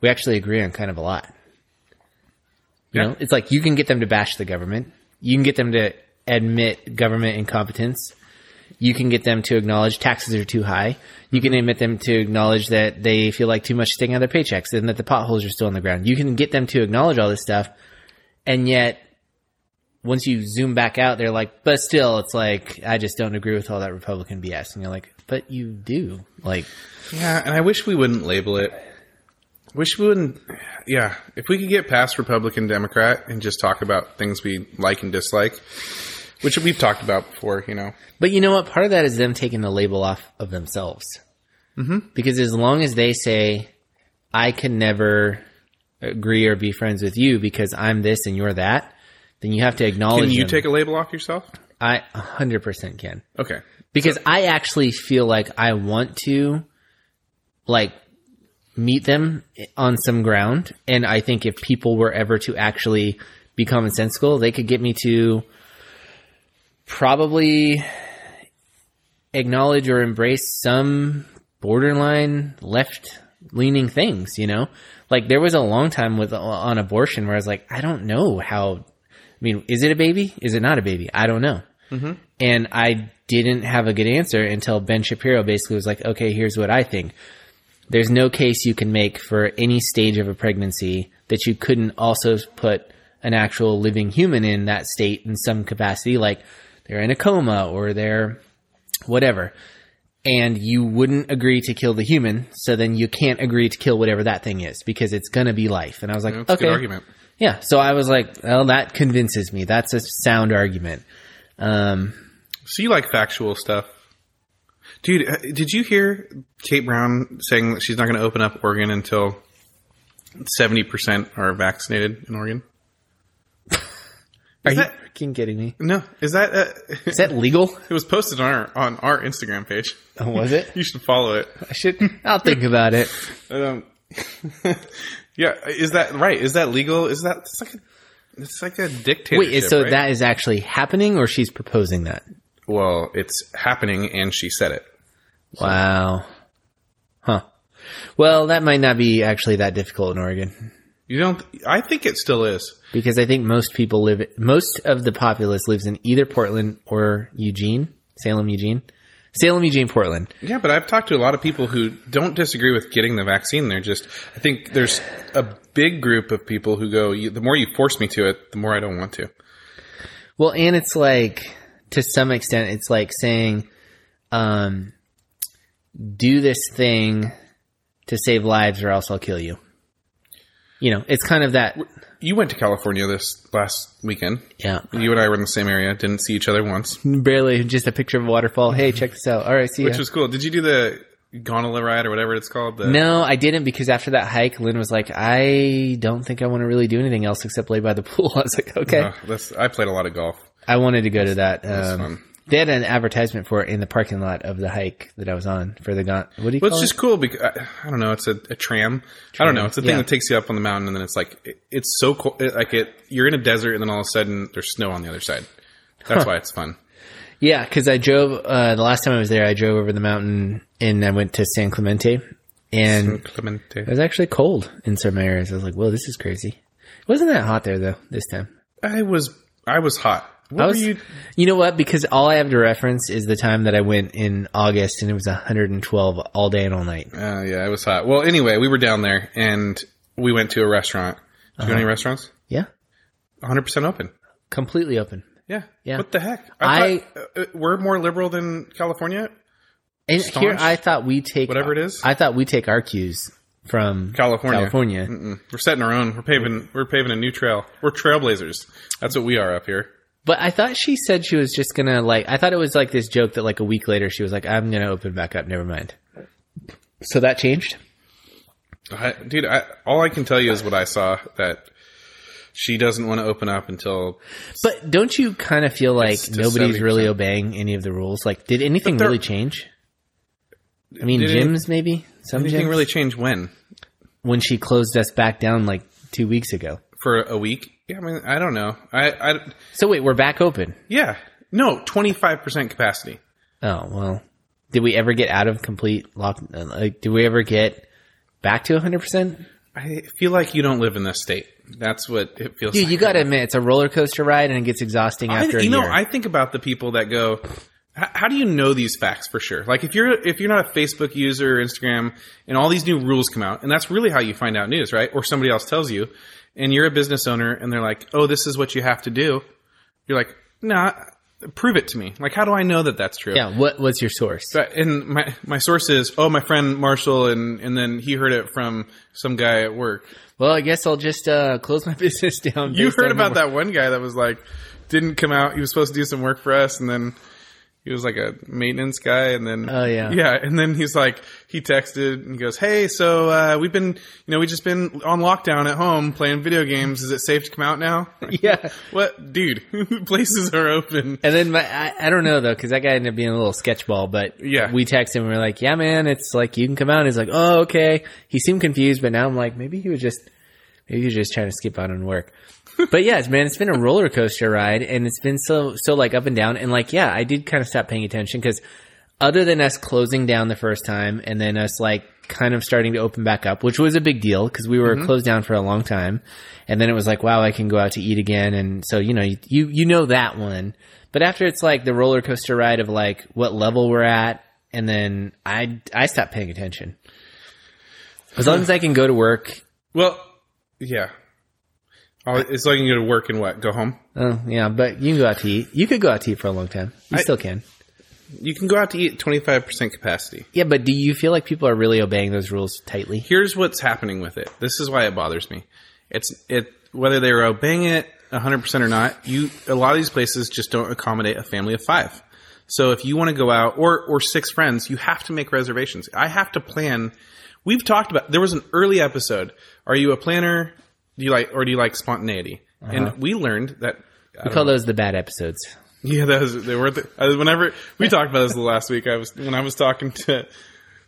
we actually agree on kind of a lot. You Yeah. know, it's like you can get them to bash the government. You can get them to admit government incompetence. You can get them to acknowledge taxes are too high. You can admit them to acknowledge that they feel like too much is taking out their paychecks and that the potholes are still on the ground. You can get them to acknowledge all this stuff. And yet, once you zoom back out, they're like, but still, it's like, I just don't agree with all that Republican BS. And you're like, but you do. Like, Yeah, and I wish we wouldn't label it. Wish we wouldn't. Yeah, if we could get past Republican, Democrat, and just talk about things we like and dislike, which we've talked about before, you know. But you know what? Part of that is them taking the label off of themselves. Mm-hmm. Because as long as they say, I can never agree or be friends with you because I'm this and you're that, then you have to acknowledge Can you them. take a label off yourself? I 100% can. Okay. Because I actually feel like I want to, like, meet them on some ground. And I think if people were ever to actually be commonsensical, they could get me to probably acknowledge or embrace some borderline left leaning things, you know? Like there was a long time with on abortion where I was like, I don't know how I mean, is it a baby? Is it not a baby? I don't know. Mm-hmm. And I didn't have a good answer until Ben Shapiro basically was like, okay, here's what I think. There's no case you can make for any stage of a pregnancy that you couldn't also put an actual living human in that state in some capacity, like they're in a coma or they're whatever. And you wouldn't agree to kill the human, so then you can't agree to kill whatever that thing is because it's gonna be life. And I was like, That's okay, good argument. yeah. So I was like, well, that convinces me. That's a sound argument. Um, So you like factual stuff. Dude, uh, did you hear Kate Brown saying that she's not going to open up Oregon until 70% are vaccinated in Oregon? are you that- freaking kidding me? No. Is that, uh, Is that legal? it was posted on our, on our Instagram page. Oh, was it? You should follow it. I should. I'll think about it. Um, yeah, is that right? Is that legal? Is that it's like a it's like a dictatorship? Wait, so right? that is actually happening, or she's proposing that? well, it's happening, and she said it. Wow. Huh. Well, that might not be actually that difficult in Oregon You don't? I think it still is. because I think most people live. Most of the populace lives in either Portland or Eugene, Salem, Eugene, Salem, Eugene, Portland. Yeah, but I've talked to a lot of people who don't disagree with getting the vaccine. They're just, I think there's a big group of people who go, you, the more you force me to it, the more I don't want to. Well, and it's like to some extent, it's like saying, um, do this thing to save lives, or else I'll kill you. You know, it's kind of that. You went to California this last weekend. Yeah, You and I were in the same area, didn't see each other once, barely just a picture of a waterfall. Hey, check this out. All right, see you. which ya. was cool. Did you do the gondola ride or whatever it's called? The, No, I didn't because after that hike, Lynn was like, I don't think I want to really do anything else except lay by the pool. I was like, okay. Uh, that's, I played a lot of golf. I wanted to go to that. was Um, fun. They had an advertisement for it in the parking lot of the hike that I was on for the gon. What do you Well, call it's it? just cool because I, I don't know. It's a, a tram. I don't know. It's the thing yeah. that takes you up on the mountain, and then it's like it, it's so cool. It, like it, you're in a desert, and then all of a sudden there's snow on the other side. That's why it's fun. Yeah, because I drove uh, the last time I was there. I drove over the mountain and I went to San Clemente, and Clemente. it was actually cold in some areas. I was like, "Well, this is crazy." It wasn't that hot there though this time. I was I was hot. What I was, you? you know what? Because all I have to reference is the time that I went in August, and it was 112 all day and all night. Uh, yeah, it was hot. Well, anyway, we were down there, and we went to a restaurant. Did you go to any restaurants? Yeah, 100 percent open. completely open. Yeah. Yeah. What the heck? I- thought, uh, uh, we're more liberal than California. And Staunch? here, I thought we take Whatever it is? I thought we take our cues from California. California. Mm-mm. We're setting our own. We're paving. We're paving a new trail. We're trailblazers. That's what we are up here. But I thought she said she was just gonna like. I thought it was like this joke that like a week later she was like, "I'm gonna open back up." Never mind. So that changed. I, dude, I, all I can tell you is what I saw that she doesn't want to open up until But don't you kind of feel like nobody's really 70%. obeying any of the rules? Like, did anything really change? I mean, any- gyms maybe some anything gyms really change when when she closed us back down like two weeks ago. for a week. Yeah, I mean, I don't know. I, I So wait, we're back open. yeah, no, twenty five percent capacity. Oh well, did we ever get out of complete lock? uh, Like, did we ever get back to 100? percent I feel like you don't live in this state. That's what it feels. Dude, like. you got to admit, it's a roller coaster ride and it gets exhausting I, after a you know, year. I think about the people that go. "H- How do you know these facts for sure? Like if you're if you're not a Facebook user or Instagram, and all these new rules come out, and that's really how you find out news, right? Or somebody else tells you, and you're a business owner, and they're like, "Oh, this is what you have to do." You're like, "Nah, prove it to me." Like, how do I know that that's true? yeah, what what's your source? But and my my source is oh my friend Marshall and and then he heard it from some guy at work. Well, I guess I'll just uh, close my business down. You heard about that one guy that was like didn't come out. He was supposed to do some work for us and then he was like a maintenance guy and then Oh, yeah. yeah and then he's like he texted and he goes hey so uh, we've been you know we just been on lockdown at home playing video games is it safe to come out now Yeah. what dude places are open And then my, I, I don't know though, because that guy ended up being a little sketchball. But Yeah. we text him. and We're like, "Yeah, man, it's like you can come out." and He's like, "Oh, okay." He seemed confused, but now I'm like, maybe he was just, was just trying to skip out on work. but yes, man, it's been a roller coaster ride, and it's been so so like up and down. And like, yeah, I did kind of stop paying attention because other than us closing down the first time, and then us like kind of starting to open back up, which was a big deal because we were mm-hmm. closed down for a long time. And then it was like, wow, I can go out to eat again. And so, you know, you, you, you know that one. But after it's like the roller coaster ride of like what level we're at, and then I, I stopped paying attention. As long as I can go to work. well yeah oh, it's like you go to work and what go home Oh, yeah, but you can go out to eat. You could go out to eat for a long time. You I- still can. you can go out to eat at 25% capacity Yeah, but do you feel like people are really obeying those rules tightly? here's what's happening with it. This is why it bothers me. It's it whether they're obeying it 100% or not. You a lot of these places just don't accommodate a family of 5. So if you want to go out or or six friends, you have to make reservations. I have to plan. We've talked about there was an early episode. Are you a planner? Do you like or do you like spontaneity? And we learned that We call those the bad episodes. yeah, was they were. The, whenever we talked about this the last week, I was when I was talking to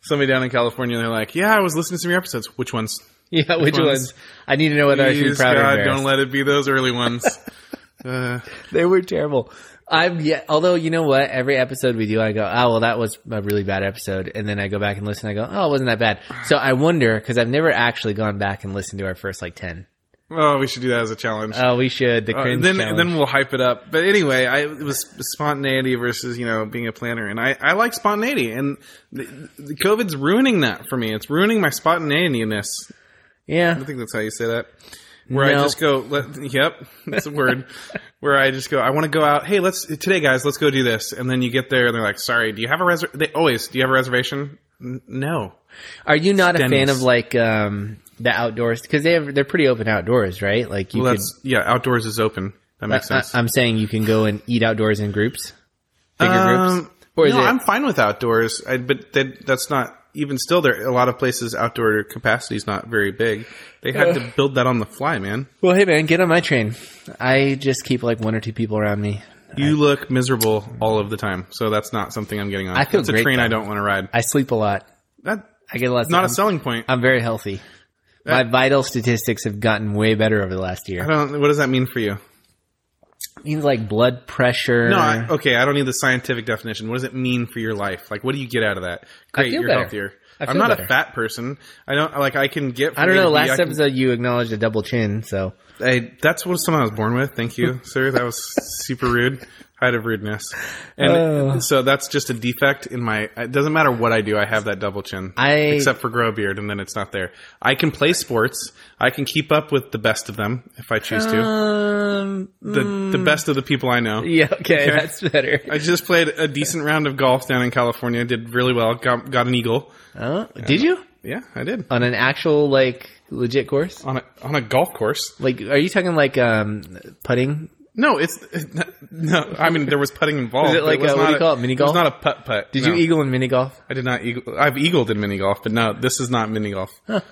somebody down in California. They're like, "Yeah, I was listening to some of your episodes. Which ones? Yeah, which ones? ones? I need to know whether I should be proud God, embarrassed. don't let it be those early ones." uh, They were terrible. I'm yeah. Although you know what, every episode we do, I go, oh well, that was a really bad episode, and then I go back and listen. I go, oh, it wasn't that bad. So I wonder because I've never actually gone back and listened to our first like ten. oh, we should do that as a challenge. Oh, we should. The Uh, then challenge. then we'll hype it up. But anyway, I it was spontaneity versus you know being a planner, and I I like spontaneity, and the, the COVID's ruining that for me. It's ruining my spontaneity-ness. yeah, I think that's how you say that. Where I just go, let, yep, that's a word. Where I just go, I want to go out. Hey, let's today, guys. Let's go do this. And then you get there, and they're like, "Sorry, do you have a reservation?" They always, "Do you have a reservation?" N- no. Are you not a fan of like um the outdoors because they have they're pretty open outdoors, right? Like you Well, could. yeah. Outdoors is open. That makes I, sense. I, am saying you can go and eat outdoors in groups, bigger Um, groups, or no, it? I'm fine with outdoors, I, but that, that's not even still there. A lot of places outdoor capacity is not very big. They had to uh. build that on the fly, man. well, hey man, get on my train. I just keep like one or two people around me. You look miserable all of the time, so that's not something I'm getting on. I feel that's a great, train I don't want to ride. I sleep a lot. That I get not of, sleep. Not a selling point. I'm very healthy. My vital statistics have gotten way better over the last I year. don't. What does that mean for you? Means like blood pressure. No, I, okay, I don't need the scientific definition. What does it mean for your life? Like, what do you get out of that? Great, you're better. healthier. I'm not better. a fat person. I don't like. I can get. I don't know. B. Last can- episode you acknowledged a double chin, so I, that's what someone I was born with. Thank you, sir. That was super rude. Height of rudeness. And so that's just a defect in my. It doesn't matter what I do. I have that double chin. I- except for grow beard, and then it's not there. I can play sports. I can keep up with the best of them if I choose to. um, The the best of the people I know. yeah, okay, that's better. I just played a decent round of golf down in California. Did really well. Got got an eagle. Oh, did you Yeah, I did on an actual like legit course? on a on a golf course. Like, are you talking like um putting? No, it's no. I mean, there was putting involved. Is it like was a- what do you call it, mini It golf? not a putt putt. Did no. you eagle in mini golf? I did not eagle. I've eagled in mini golf, but no, this is not mini golf.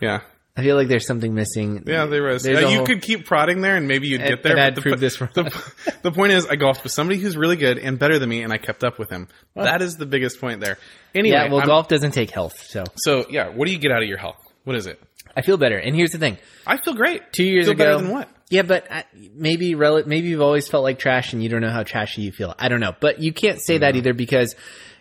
Yeah, I feel like there's something missing. yeah, there was. There's Uh, you whole- could keep prodding there, and maybe you'd get there. I'd the prove this wrong. The, the point is, I golfed with somebody who's really good and better than me, and I kept up with him. That is the biggest point there. Anyway, Yeah, well, I'm- golf doesn't take health, so So yeah, what do you get out of your health? What is it? I feel better. And here's the thing: I feel great. two years feel ago, better than what? Yeah, but I, maybe rel- maybe you've always felt like trash, and you don't know how trashy you feel. I don't know, but you can't say Mm-hmm. that either because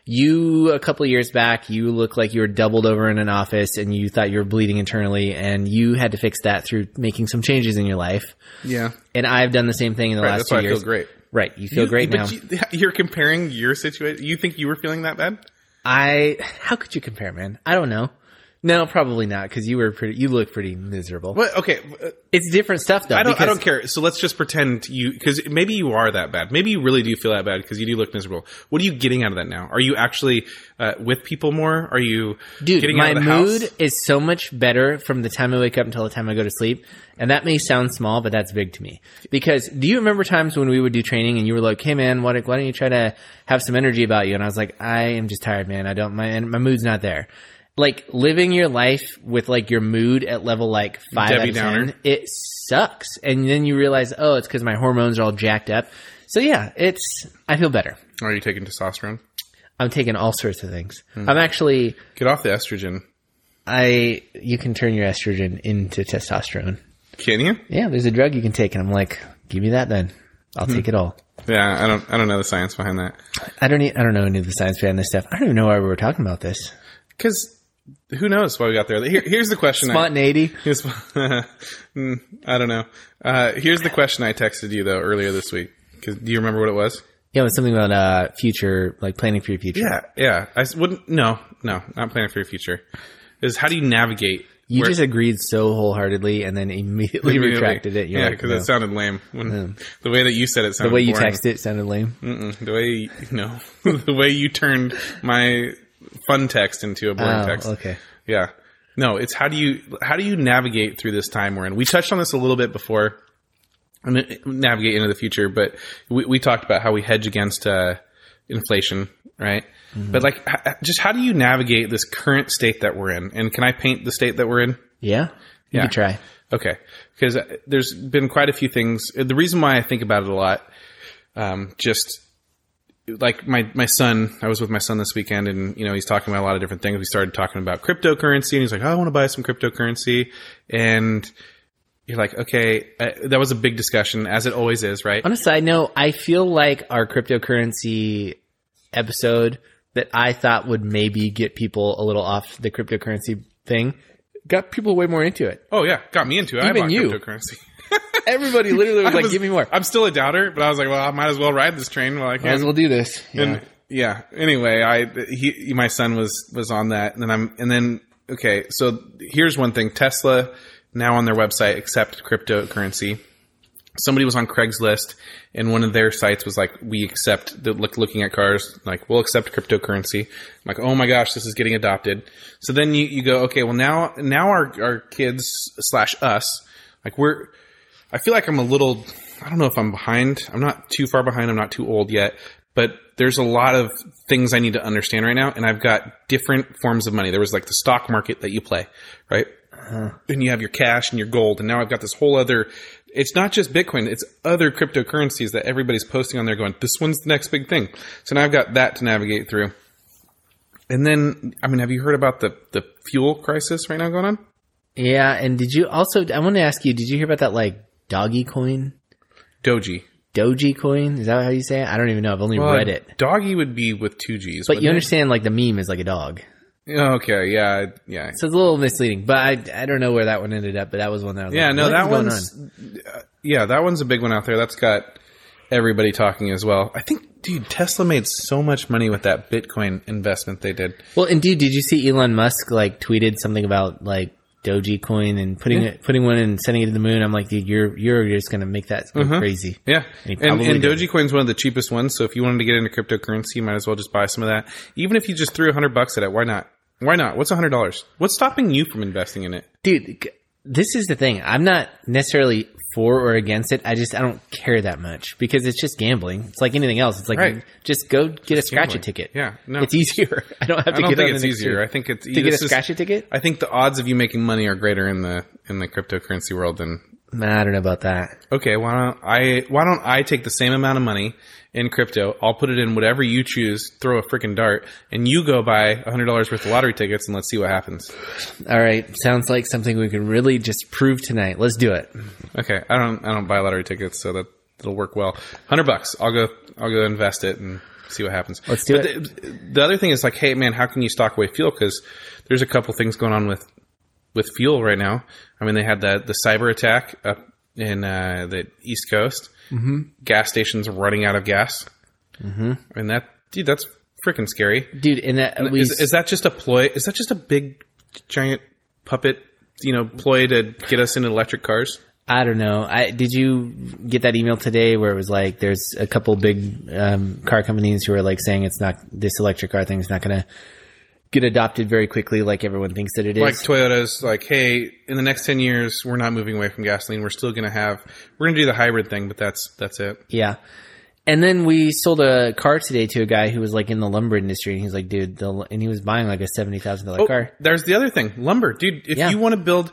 you a couple of years back, you look like you were doubled over in an office and you thought you were bleeding internally and you had to fix that through making some changes in your life. Yeah. And I've done the same thing in the Right, last that's two why I years. feel great. Right. You feel great now. but You, you're comparing your situation. You think you were feeling that bad? I, how could you compare, man? I don't know. No, probably not because you were pretty, you look pretty miserable. What? Okay. uh, It's different stuff though. I don't. I don't care. So let's just pretend you because maybe you are that bad. Maybe you really do feel that bad because you do look miserable. What are you getting out of that now? Are you actually uh, with people more? Are you Dude, getting my out of the mood house? is so much better from the time I wake up until the time I go to sleep. And that may sound small, but that's big to me. Because do you remember times when we would do training and you were like, "Hey man, why, don't- why don't you try to have some energy about you?" And I was like, "I am just tired, man. I don't my and my mood's not there." Like living your life with like your mood at level like five Debbie out of Downer. ten, it sucks. And then you realize, oh, it's because my hormones are all jacked up. So yeah, it's I feel better. Are you taking testosterone? I'm taking all sorts of things. Hmm. I'm actually Get off the estrogen. I you can turn your estrogen into testosterone. Can you? Yeah, there's a drug you can take, and I'm like, give me that then. I'll Hmm. take it all. Yeah. I don't. I don't know the science behind that. I don't. Need, I don't know any of the science behind this stuff. I don't even know why we were talking about this. Because who knows why we got there? Here, here's the question. I, Spontaneity. here's, Hmm, I don't know. Uh, here's the question I texted you though earlier this week. 'Cause do you remember what it was? Yeah, it was something about uh future, like planning for your future. Yeah, yeah. I wouldn't. No, no, not planning for your future. Is how do you navigate? You just agreed so wholeheartedly, and then immediately, immediately- retracted it. You're yeah, like, because no. it sounded lame. When the way that you said it the way you boring. texted it sounded lame. Mm-mm, the way you, no, the way you turned my fun text into a boring Oh, text. okay. Yeah. No, it's how do you how do you navigate through this time we're in? We touched on this a little bit before. Navigate into the future, but we, we talked about how we hedge against uh, inflation, right? Mm-hmm. But like, just how do you navigate this current state that we're in? And can I paint the state that we're in? Yeah, you Yeah. can try. Okay, because there's been quite a few things. The reason why I think about it a lot, um, just like my my son, I was with my son this weekend, and you know he's talking about a lot of different things. We started talking about cryptocurrency, and he's like, oh, "I want to buy some cryptocurrency," and you're like, "Okay, uh, that was a big discussion, as it always is, right?" On a side note, I feel like our cryptocurrency episode that I thought would maybe get people a little off the cryptocurrency thing got people way more into it. Oh yeah, got me into it. I Even bought you. cryptocurrency. Everybody literally was I like, "Give me more." I'm still a doubter, but I was like, well, I might as well ride this train while I can. Might as well do this. Yeah. And yeah. Anyway, I he my son was was on that, and then I'm and then okay. So here's one thing: Tesla now on their website accept cryptocurrency. Somebody was on Craigslist, and one of their sites was like, "We accept." The, look, looking at cars, like we'll accept cryptocurrency. I'm like, "Oh my gosh, this is getting adopted." So then you, you go, "Okay, well now now our our kids slash us, like we're." I feel like I'm a little. I don't know if I'm behind. I'm not too far behind. I'm not too old yet, but there's a lot of things I need to understand right now, and I've got different forms of money. There was like the stock market that you play, right? Uh-huh. And you have your cash and your gold, and now I've got this whole other. It's not just Bitcoin; it's other cryptocurrencies that everybody's posting on there, going, "This one's the next big thing." So now I've got that to navigate through. And then, I mean, have you heard about the the fuel crisis right now going on? yeah, and did you also? I want to ask you, did you hear about that like doggy coin, Doji. Doji coin? Is that how you say it? I don't even know. I've only read it. Doggy would be with two G's, But you it? understand, like the meme is like a dog, Okay, yeah, yeah, so it's a little misleading. But I, I don't know where that one ended up. But that was one that I was yeah. like, No, that one's on? uh, yeah, that one's a big one out there. That's got everybody talking as well. I think, dude, Tesla made so much money with that Bitcoin investment they did. Well, indeed, did you see Elon Musk like tweeted something about like Doji coin and putting it, putting one and sending it to the moon? I'm like, dude, you're you're just gonna make that go mm-hmm. crazy. Yeah, and, probably and did. Dogecoin's one of the cheapest ones. So if you wanted to get into cryptocurrency, you might as well just buy some of that. Even if you just threw a hundred bucks at it, why not? Why not? What's a hundred dollars? What's stopping you from investing in it? Dude, this is the thing. I'm not necessarily for or against it. I just I don't care that much because it's just gambling. It's like anything else. It's like Right. just go get a scratch a ticket. Yeah, no. it's easier. I don't have to I don't get think it's easier. year. I think it's to get a scratch ticket. I think the odds of you making money are greater in the in the cryptocurrency world than Nah, I don't know about that. okay. Why don't I why don't I take the same amount of money in crypto? I'll put it in whatever you choose. Throw a freaking dart, and you go buy a hundred dollars worth of lottery tickets, and let's see what happens. All right, sounds like something we can really just prove tonight. Let's do it. Okay, I don't I don't buy lottery tickets, so that it'll work well. Hundred bucks. I'll go I'll go invest it and see what happens. Let's do but The, the other thing is like, hey man, how can you stock away fuel? Because there's a couple things going on with with fuel right now. I mean, they had the the cyber attack up in uh, the East Coast. Mm-hmm. Gas stations running out of gas. Mm-hmm. And that, dude, that's freaking scary. dude. And that we Is, is that just a ploy? Is that just a big giant puppet? You know, ploy to get us into electric cars. I don't know. I did you get that email today where it was like there's a couple big um, car companies who are like saying it's not this electric car thing is not going to get adopted very quickly like everyone thinks that it is. like Toyota's like, hey, in the next ten years, we're not moving away from gasoline. We're still going to have, we're going to do the hybrid thing, but that's that's it. yeah. And then we sold a car today to a guy who was like in the lumber industry, and he's like, "Dude," the, and he was buying like a seventy thousand dollar Oh, car. there's the other thing, lumber, dude. If Yeah. you want to build,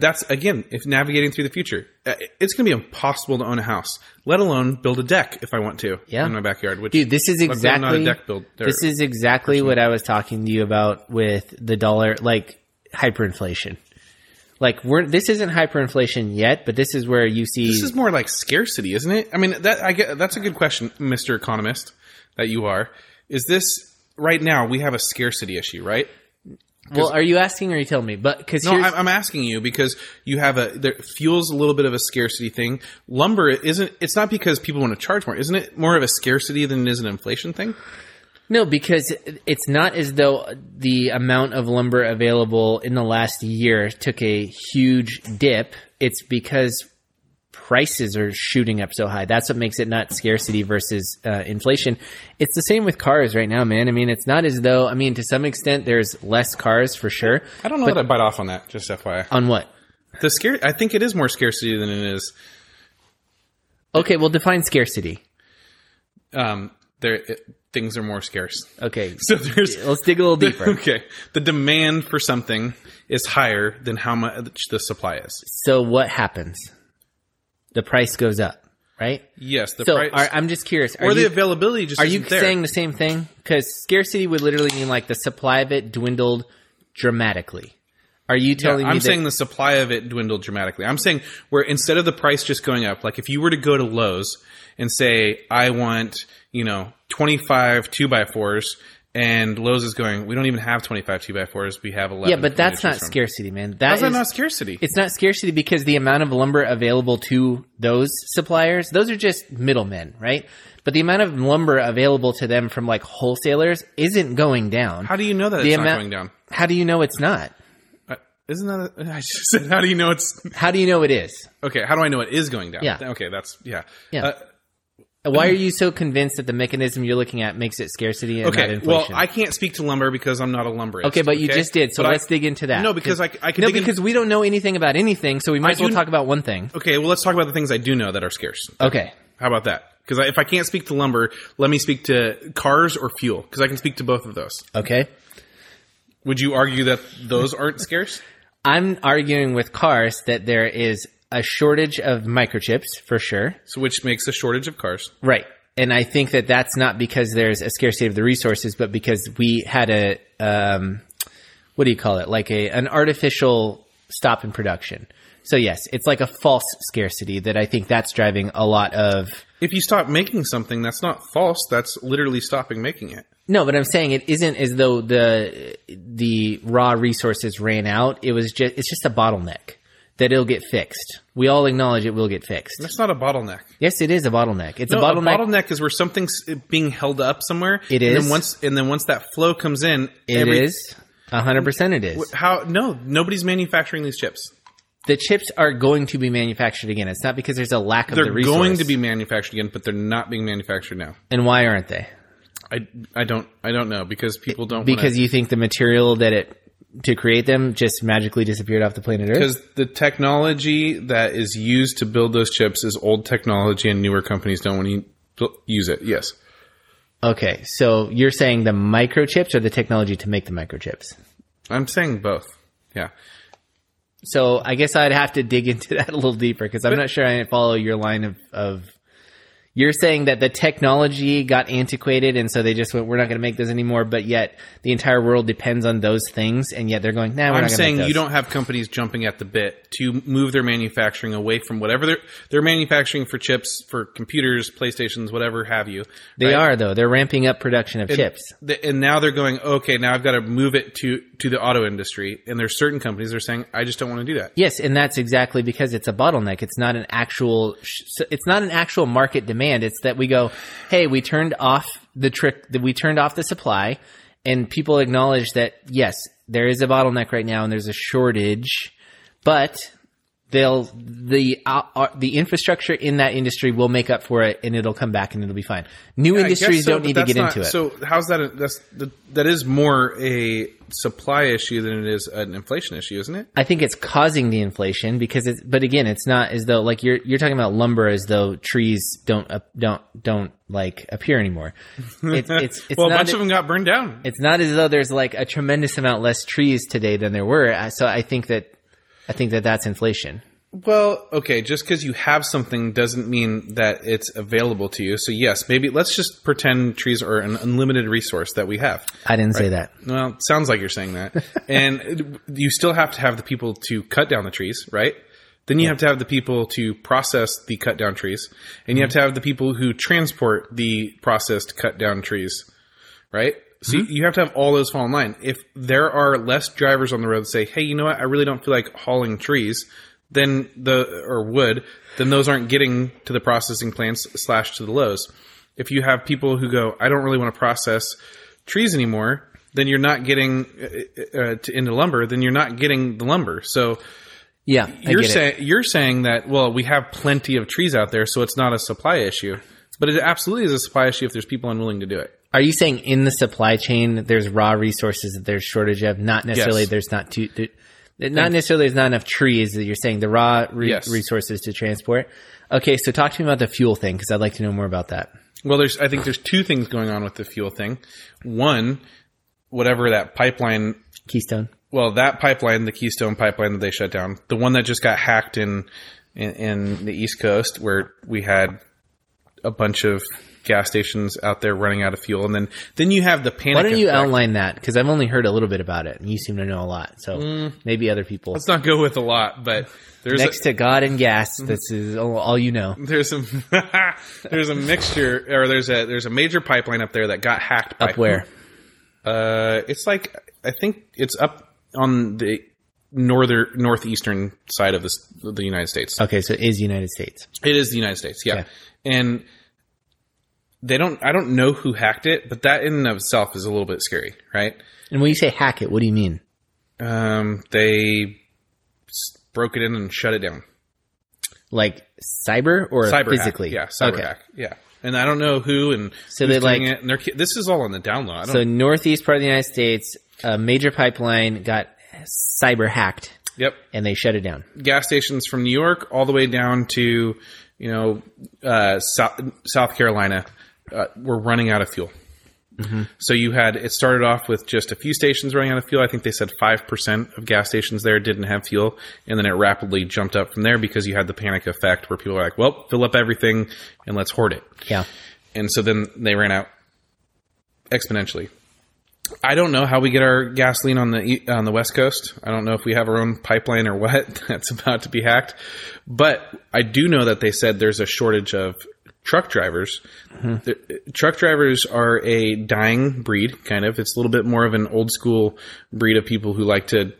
that's again, if navigating through the future, uh, it's going to be impossible to own a house, let alone build a deck if I want to Yeah. in my backyard. Which, Dude, this is luckily I'm not a exactly deck build. or- this is exactly what I was talking to you about with the dollar, like hyperinflation. Like we're this isn't hyperinflation yet, but this is where you see This is more like scarcity, isn't it? I mean, that I get that's a good question, Mister Economist, that you are. Is this right now? We have a scarcity issue, right? Well, are you asking or are you telling me? But because No, I'm asking you because you have a there fuels a little bit of a scarcity thing. Lumber isn't. It's not because people want to charge more, isn't it? More of a scarcity than it is an inflation thing. No, because it's not as though the amount of lumber available in the last year took a huge dip. It's because prices are shooting up so high. That's what makes it not scarcity versus uh, inflation. It's the same with cars right now, man. I mean, it's not as though. I mean, to some extent, there's less cars for sure. I don't know that I bite off on that. Just FYI, On what? the scare. I think it is more scarcity than it is. Okay, well, define scarcity. Um, there it, things are more scarce. Okay, So there's let's dig a little deeper. okay. The demand for something is higher than how much the supply is. So what happens? The price goes up, right? Yes, the So price are, I'm just curious. Are or the you, availability just are you there. saying the same thing? Because scarcity would literally mean like the supply of it dwindled dramatically. Are you telling me I'm that, saying the supply of it dwindled dramatically. I'm saying where instead of the price just going up, like if you were to go to Lowe's and say, I want, you know, 25 2 by 4s and Lowe's is going, we don't even have 25 2 by 4s we have 11. yeah, but that's not from." scarcity, man. That How's that is- not scarcity? It's not scarcity because the amount of lumber available to those suppliers, those are just middlemen, right? But the amount of lumber available to them from like wholesalers isn't going down. How do you know that the it's not amount- going down? How do you know it's not? Uh, Isn't that? A, I just said, how do you know it's How do you know it is? okay? How do I know it is going down? Yeah. Okay, that's yeah. Yeah. Uh, Why are you so convinced that the mechanism you're looking at makes it scarcity and not okay. Well, inflation? I can't speak to lumber because I'm not a lumberist. okay, but you just did, so But I- let's dig into that. No, because I, I can no, dig in- because we don't know anything about anything, so we might as well talk about one thing. Okay, well, let's talk about the things I do know that are scarce. Okay, How about that? Because if I can't speak to lumber, let me speak to cars or fuel, because I can speak to both of those. okay. Would you argue that those aren't scarce? I'm arguing with cars that there is a shortage of microchips for sure. So, which makes a shortage of cars. Right. And I think that that's not because there's a scarcity of the resources, but because we had a, um, what do you call it? Like a, an artificial stop in production. So yes, it's like a false scarcity that I think that's driving a lot of, If you stop making something, that's not false. That's literally stopping making it. no, but I'm saying it isn't as though the, the raw resources ran out. It was just, it's just a bottleneck that it'll get fixed. We all acknowledge it will get fixed. That's not a bottleneck. Yes, it is a bottleneck. It's No, a bottleneck. A bottleneck is where something's being held up somewhere. It is. and. Then once, and then once that flow comes in, It is. A hundred percent it is. How? No, nobody's manufacturing these chips. the chips are going to be manufactured again. It's not because there's a lack of. They're the resource. going to be manufactured again, but they're not being manufactured now. and why aren't they? I, I don't I don't know because people don't Because wanna, you think the material that it to create them just magically disappeared off the planet Earth. because the technology that is used to build those chips is old technology and newer companies don't want to use it. Yes. Okay, so you're saying the microchips or the technology to make the microchips? I'm saying both. Yeah. So I guess I'd have to dig into that a little deeper because I'm not sure I follow your line of, of You're saying that the technology got antiquated, and so they just went, "We're not going to make those anymore." But yet, the entire world depends on those things, and yet they're going, "Nah, we're I'm not going to." saying you don't have companies jumping at the bit to move their manufacturing away from whatever they're they're manufacturing for chips, for computers, PlayStations, whatever have you. They right? are though. They're ramping up production of chips. The- and now they're going, okay, now I've got to move it to to the auto industry. And there's certain companies that are saying, I just don't want to do that. Yes, and that's exactly because it's a bottleneck. It's not an actual. It's not an actual market demand. It's that we go, hey, we turned off the trick. That we turned off the supply, and people acknowledge that yes, there is a bottleneck right now, and there's a shortage, but they'll the uh, uh, the infrastructure in that industry will make up for it, and it'll come back, and it'll be fine. New guess industries so, don't need to get not- into it. So how's that? A, that's that is more a supply issue than it is an inflation issue, isn't it? I think it's causing the inflation because it's, but again, it's not as though like you're you're talking about lumber as though trees don't uh, don't don't like appear anymore. It's it's it's well, a not bunch of them got burned down. it's not as though there's like a tremendous amount less trees today than there were. So I think that I think that that's inflation. Well, okay, just because you have something doesn't mean that it's available to you. So yes, maybe let's just pretend trees are an unlimited resource that we have. I didn't say that. Well, sounds like you're saying that. and you still have to have the people to cut down the trees, right? Then you have to have the people to process the cut down trees. And you have mm-hmm. to have the people who transport the processed cut down trees, right? So you have to have all those fall in line. If there are less drivers on the road that say, hey, you know what? I really don't feel like hauling trees, then the, or wood, then those aren't getting to the processing plants slash to the Lowe's. If you have people who go, I don't really want to process trees anymore, then you're not getting uh, uh, to, into lumber. Then you're not getting the lumber. So Yeah, you're saying you're saying that well, we have plenty of trees out there, so it's not a supply issue. But it absolutely is a supply issue if there's people unwilling to do it. Are you saying in the supply chain there's raw resources that there's shortage of? Not necessarily Yes. there's not too. there- Not necessarily there's not enough trees that you're saying the raw re- Yes. resources to transport. Okay, so talk to me about the fuel thing because I'd like to know more about that. Well, there's I think there's two things going on with the fuel thing. One, whatever that pipeline Keystone. well, that pipeline, the Keystone pipeline that they shut down, the one that just got hacked in, in in the East Coast, where we had a bunch of gas stations out there running out of fuel, and then then you have the panic. Why don't you effect. outline that? Because I've only heard a little bit about it, and you seem to know a lot. So Mm. maybe other people. Let's not go with a lot, but there's Next a, to God and gas, this is all, you know. there's a there's a mixture, or there's a there's a major pipeline up there that got hacked. By Up where? Uh, it's like I think it's up on the northern northeastern side of this the United States. Okay, so it is the United States. It is the United States, yeah. Okay. And they don't I don't know who hacked it, but that in and of itself is a little bit scary, right? And when you say hack it, what do you mean? Um, they broke it in and shut it down. Like cyber or Cyber physically? hack. Yeah, cyber okay. hack. Yeah. And I don't know who and So who's they, doing like- it. And they're, this is all on the download. So northeast part of the United States, a major pipeline got cyber hacked, Yep. and they shut it down. gas stations from New York all the way down to you know uh, South, South Carolina uh, were running out of fuel. So you had it started off with just a few stations running out of fuel. I think they said five percent of gas stations there didn't have fuel, and then it rapidly jumped up from there because you had the panic effect where people are like, "Well, fill up everything and let's hoard it." Yeah. and so then they ran out exponentially. I don't know how we get our gasoline on the on the West Coast. I don't know if we have our own pipeline or what that's about to be hacked, but I do know that they said there's a shortage of truck drivers. The- truck drivers are a dying breed, kind of. It's a little bit more of an old school breed of people who like to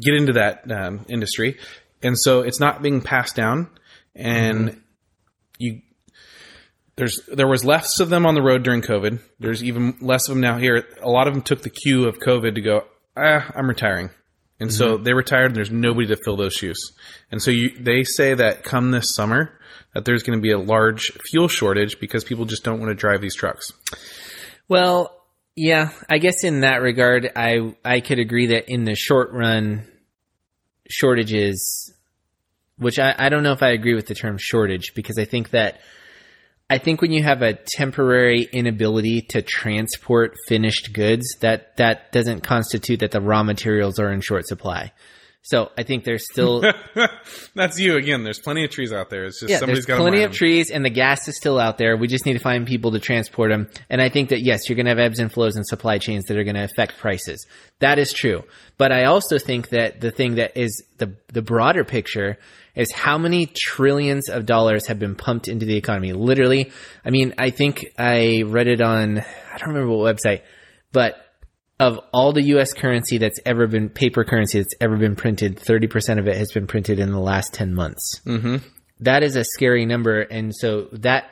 get into that um, industry, and so it's not being passed down. And you there's there was less of them on the road during COVID. There's even less of them now here. A lot of them took the cue of COVID to go, ah, I'm retiring, and so they retired. and There's nobody to fill those shoes, and so you, they say that come this summer that there's going to be a large fuel shortage because people just don't want to drive these trucks. Well, yeah, I guess in that regard, I I could agree that in the short run, shortages, which I, I don't know if I agree with the term shortage because I think that I think when you have a temporary inability to transport finished goods, that that doesn't constitute that the raw materials are in short supply. So I think there's still That's you again. There's plenty of trees out there. It's just yeah, somebody's there's got plenty of trees and the gas is still out there. We just need to find people to transport them. And I think that yes, you're going to have ebbs and flows in supply chains that are going to affect prices. That is true. But I also think that the thing that is the the broader picture is how many trillions of dollars have been pumped into the economy. Literally, I mean, I think I read it on I don't remember what website, but of all the US currency that's ever been paper currency that's ever been printed, 30% of it has been printed in the last 10 months. Mm-hmm. That is a scary number. And so that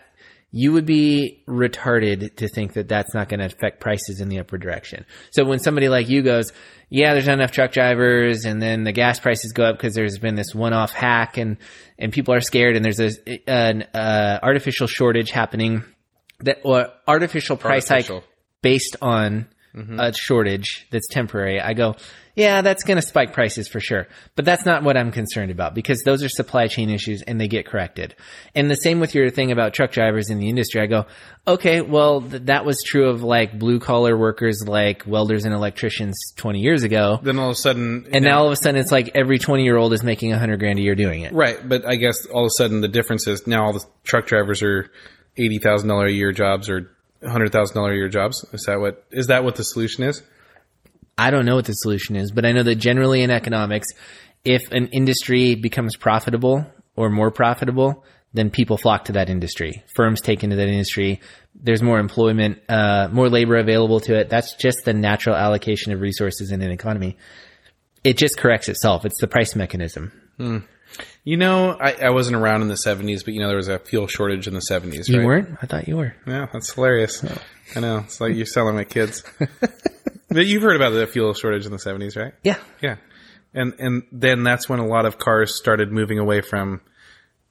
you would be retarded to think that that's not going to affect prices in the upward direction. So when somebody like you goes, yeah, there's not enough truck drivers and then the gas prices go up because there's been this one off hack and, and people are scared and there's a, an uh, artificial shortage happening that or artificial price Artificial. hike based on Mm-hmm. a shortage that's temporary, I go, yeah, that's going to spike prices for sure. But that's not what I'm concerned about because those are supply chain issues and they get corrected. And the same with your thing about truck drivers in the industry. I go, okay, well, th- that was true of like blue collar workers like welders and electricians 20 years ago. Then all of a sudden, And now all of a sudden it's like every 20 year old is making a hundred grand a year doing it. right? But I guess all of a sudden the difference is now all the truck drivers are eighty thousand dollar a year jobs or hundred thousand dollar a year jobs. Is that what is that what the solution is? I don't know what the solution is, but I know that generally in economics, if an industry becomes profitable or more profitable, then people flock to that industry. Firms take into that industry. There's more employment, uh, more labor available to it. That's just the natural allocation of resources in an economy. It just corrects itself. It's the price mechanism. You know, I, I wasn't around in the seventies, but you know there was a fuel shortage in the seventies. You right? weren't? I thought you were. Yeah, that's hilarious. Oh. I know. It's like you're selling my kids. but you've heard about the fuel shortage in the seventies, right? Yeah. Yeah. And and then that's when a lot of cars started moving away from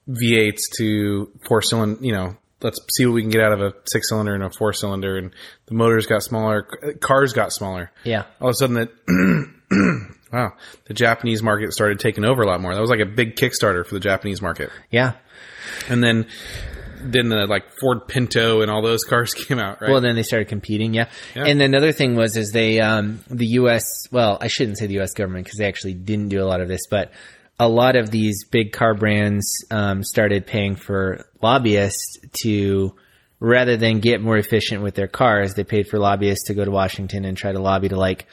V8s to four cylinder, you know, let's see what we can get out of a six cylinder and a four cylinder and the motors got smaller, cars got smaller. Yeah. All of a sudden that wow, the Japanese market started taking over a lot more. That was like a big kickstarter for the Japanese market. Yeah. And then then the like Ford Pinto and all those cars came out, right? Well, then they started competing, yeah. And another thing was is they um, the U.S. Well, I shouldn't say the U.S. government because they actually didn't do a lot of this, but a lot of these big car brands um, started paying for lobbyists to rather than get more efficient with their cars, they paid for lobbyists to go to Washington and try to lobby to like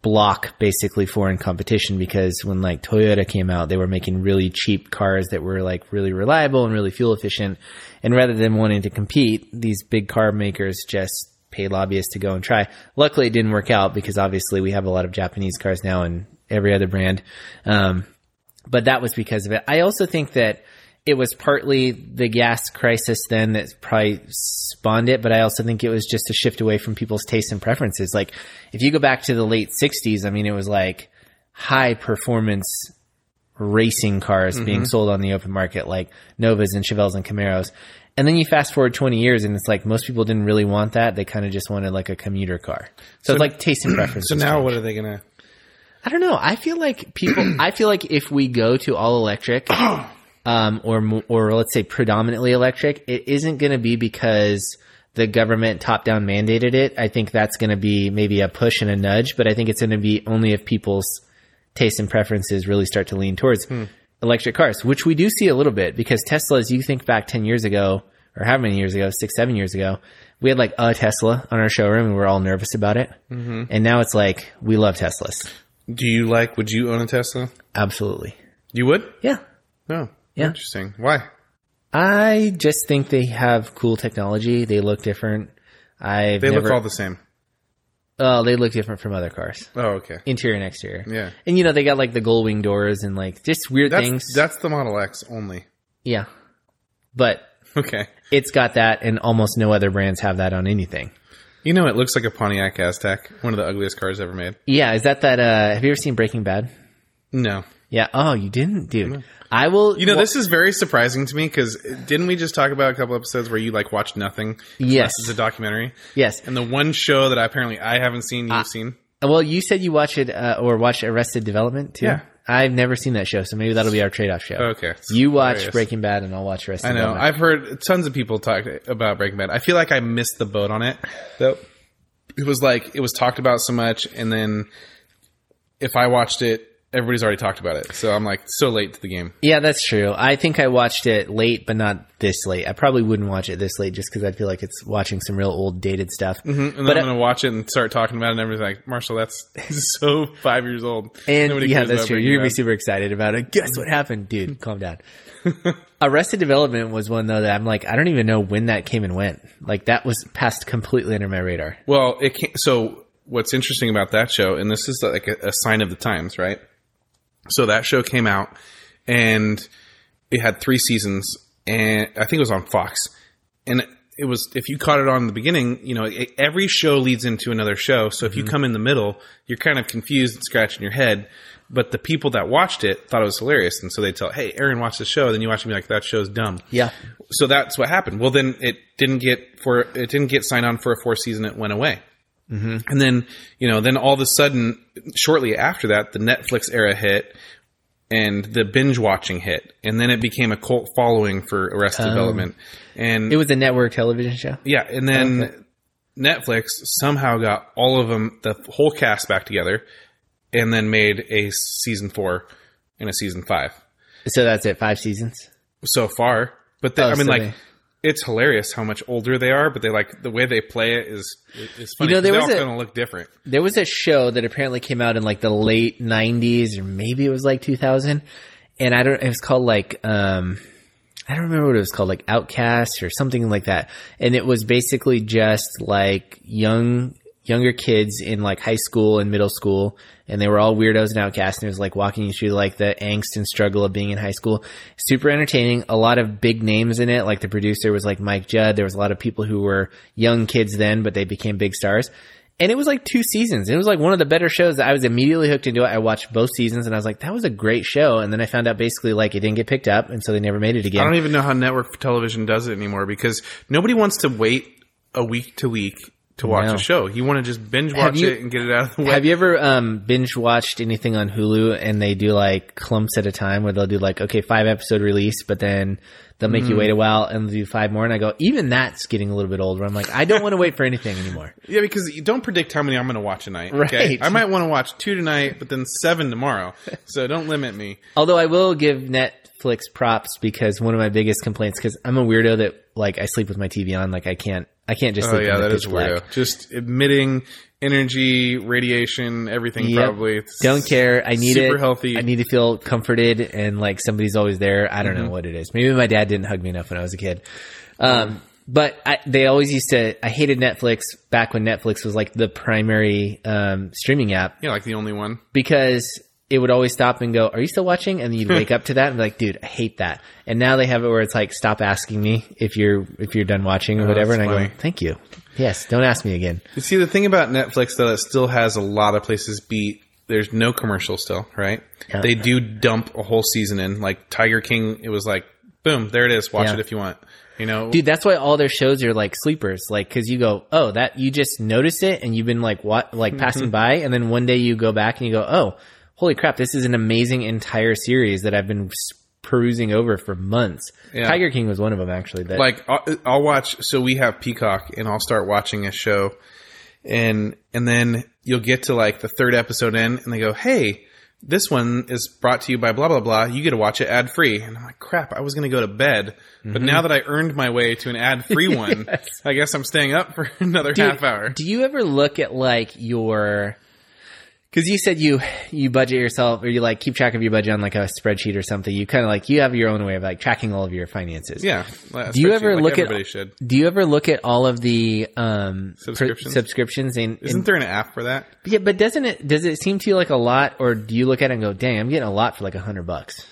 block basically foreign competition because when like Toyota came out, they were making really cheap cars that were like really reliable and really fuel efficient. And rather than wanting to compete, these big car makers just paid lobbyists to go and try. Luckily, it didn't work out because obviously we have a lot of Japanese cars now and every other brand. Um, but that was because of it. I also think that it was partly the gas crisis then that probably spawned it, but I also think it was just a shift away from people's tastes and preferences. Like if you go back to the late 60s, I mean, it was like high performance racing cars mm-hmm. being sold on the open market, like Novas and Chevelles and Camaros. And then you fast forward 20 years and it's like most people didn't really want that. They kind of just wanted like a commuter car. So, it's like taste and preference. so now what are they gonna? I don't know. I feel like people. I feel like if we go to all electric, um, or or let's say predominantly electric, it isn't going to be because the government top down mandated it. I think that's going to be maybe a push and a nudge, but I think it's going to be only if people's tastes and preferences really start to lean towards electric cars, which we do see a little bit because Teslas. You think back ten years ago, or how many years ago? Six, seven years ago. We had like a Tesla on our showroom and we are all nervous about it. Mm-hmm. And now it's like, we love Teslas. Do you like? Would you own a Tesla? Absolutely. You would? Yeah. No. Yeah. Interesting. Why? I just think they have cool technology. They look different. I They never, look all the same. oh, they look different from other cars, Oh, okay. interior and exterior. Yeah. And you know they got like the gull wing doors and like just weird That's things. that's the Model X only. yeah, but Okay. it's got that, and almost no other brands have that on anything. You know, it looks like a Pontiac Aztek, one of the ugliest cars ever made. Yeah, is that that? uh Have you ever seen Breaking Bad? No. Yeah. Oh, you didn't, dude. I will. You know, this is very surprising to me because didn't we just talk about a couple episodes where you like watched nothing? Yes. Is a documentary. Yes. And the one show that I apparently I haven't seen, you've seen. Well, you said you watch it uh, or watched Arrested Development too. Yeah. I've never seen that show, so maybe that'll be our trade-off show. Okay. You watch Hilarious. Breaking Bad, and I'll watch Arrested Development. I know. Development. I've heard tons of people talk about Breaking Bad. I feel like I missed the boat on it. Though it was like it was talked about so much, and then if I watched it everybody's already talked about it. So I'm like so late to the game. Yeah, that's true. I think I watched it late, but not this late. I probably wouldn't watch it this late just because I feel like it's watching some real old dated stuff. And then But, I'm uh, gonna watch it and start talking about it, and everybody's like, "Marshall, that's so five years old." And Nobody yeah, that's true. You're gonna be super excited about it. Guess what happened, dude? Calm down. Arrested Development was one though that I'm like, I don't even know when that came and went. Like that was passed completely under my radar. Well, it can't, So what's interesting about that show, and this is like a, a sign of the times, right? So that show came out, and it had three seasons, and I think it was on Fox, and it was if you caught it on the beginning, you know, it, every show leads into another show. So if you mm-hmm. come in the middle, you're kind of confused and scratching your head. But the people that watched it thought it was hilarious, and so they tell, "Hey, Aaron watch the show." Then you watch it and be like, "That show's dumb." Yeah. so that's what happened. Well, then it didn't get for it didn't get signed on for a fourth season. It went away, mm-hmm. and then you know then all of a sudden, shortly after that, the Netflix era hit, and the binge watching hit, and then it became a cult following for Arrested Development, and It was a network television show. yeah, and then Netflix somehow got all of them, the whole cast back together, and then made a season four and a season five So that's it. Five seasons. so far. But they, Oh, I mean, so like, they- it's hilarious how much older they are. But they like the way they play it is is funny. You know, there was a- kind look different. There was a show that apparently came out in like the late '90s, or maybe it was like 2000, and I don't. It was called like um, I don't remember what it was called, like Outcast or something like that. And it was basically just like young younger kids in like high school and middle school, and they were all weirdos and outcasts. And it was like walking you through like the angst and struggle of being in high school. Super entertaining. A lot of big names in it. Like the producer was like Mike Judd. There was a lot of people who were young kids then, but they became big stars. And it was like two seasons. It was like one of the better shows. I was immediately hooked into it. I watched both seasons and I was like, that was a great show. And then I found out basically like it didn't get picked up. And so they never made it again. I don't even know how network television does it anymore because nobody wants to wait a week to week to watch No. a show. You want to just binge watch you- it and get it out of the way. Have you ever um, binge watched anything on Hulu and they do like clumps at a time where they'll do like, okay, five episode release, but then they'll make you Mm. wait a while and they'll do five more. And I go, even that's getting a little bit older. I'm like, I don't want to wait for anything anymore. yeah, because you don't predict how many I'm going to watch tonight. Okay? Right. I might want to watch two tonight, but then seven tomorrow. So don't limit me. Although I will give Netflix props because one of my biggest complaints, because I'm a weirdo that like I sleep with my TV on, like I can't, I can't just Oh yeah, that is pitch black. weirdo. Just emitting energy, radiation, everything. Yep. Probably It's Don't care. I need super it. healthy. I need to feel comforted and like somebody's always there. I don't Mm-hmm. know what it is. Maybe my dad didn't hug me enough when I was a kid. Um, but I, they always used to. I hated Netflix back when Netflix was like the primary um, streaming app yeah, like the only one. because it would always stop and go, "Are you still watching?" And you'd wake up to that and be like, "Dude, I hate that." And now they have it where it's like, "Stop asking me if you're if you're done watching or oh, whatever." And Oh, that's I funny. go, "Thank you." Yes, don't ask me again. You see, the thing about Netflix though, it still has a lot of places beat. There's no commercial still, right? Yeah. They do dump a whole season in. Like Tiger King, it was like, boom, there it is. Watch Yeah. it if you want. You know, Dude, that's why all their shows are like sleepers. Like, cause you go, oh, that you just noticed it and you've been like, what, like passing by. And then one day you go back and you go, oh, holy crap, this is an amazing entire series that I've been perusing over for months. Yeah. Tiger King was one of them actually. That, like I'll, I'll watch. So we have Peacock, and I'll start watching a show, and and then you'll get to like the third episode in, and they go, "Hey, this one is brought to you by blah blah blah. You get to watch it ad free." And I'm like, "Crap! I was going to go to bed, Mm-hmm. but now that I earned my way to an ad free one, I guess I'm staying up for another Dude, half hour." Do you ever look at like your, cause you said you, you budget yourself or you like keep track of your budget on like a spreadsheet or something. You kind of like, you have your own way of like tracking all of your finances. Yeah. Do you ever like look at everybody should? Do you ever look at all of the um Subscriptions? subscriptions and, Isn't and there an app for that? yeah, but doesn't it does it seem to you like a lot, or do you look at it and go, "Dang, I'm getting a lot for like a hundred bucks"?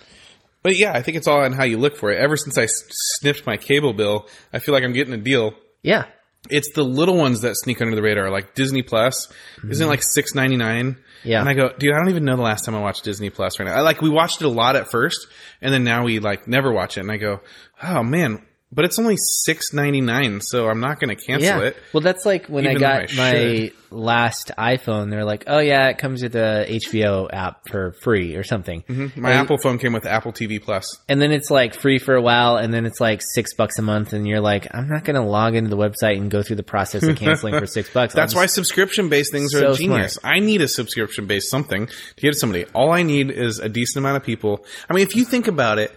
But yeah, I think it's all on how you look for it. Ever since I s- sniffed my cable bill, I feel like I'm getting a deal. Yeah, It's the little ones that sneak under the radar, like Disney Plus. Isn't it mm-hmm. like six ninety nine? Yeah. And I go, dude, I don't even know the last time I watched Disney Plus right now. I like we watched it a lot at first, and then now we like never watch it. And I go, oh man, but it's only six ninety nine, so I'm not going to cancel Yeah. it. Well, that's like when I got I my last iPhone. They're like, "Oh yeah, it comes with the HBO app for free or something." Mm-hmm. My And- Apple phone came with Apple TV and then it's like free for a while, and then it's like six bucks a month, and you're like, "I'm not going to log into the website and go through the process of canceling for six bucks." That's why subscription based things are So genius. I need a subscription based something to give to somebody. All I need is a decent amount of people. I mean, if you think about it,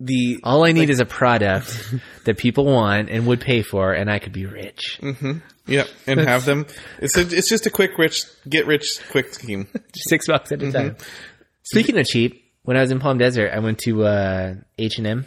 the all I need is a product that people want and would pay for, and I could be rich. Mm-hmm. Yep, and have them. It's a, it's just a quick rich get rich quick scheme. six bucks at a time. Mm-hmm. Speaking of cheap, when I was in Palm Desert, I went to uh, H and M.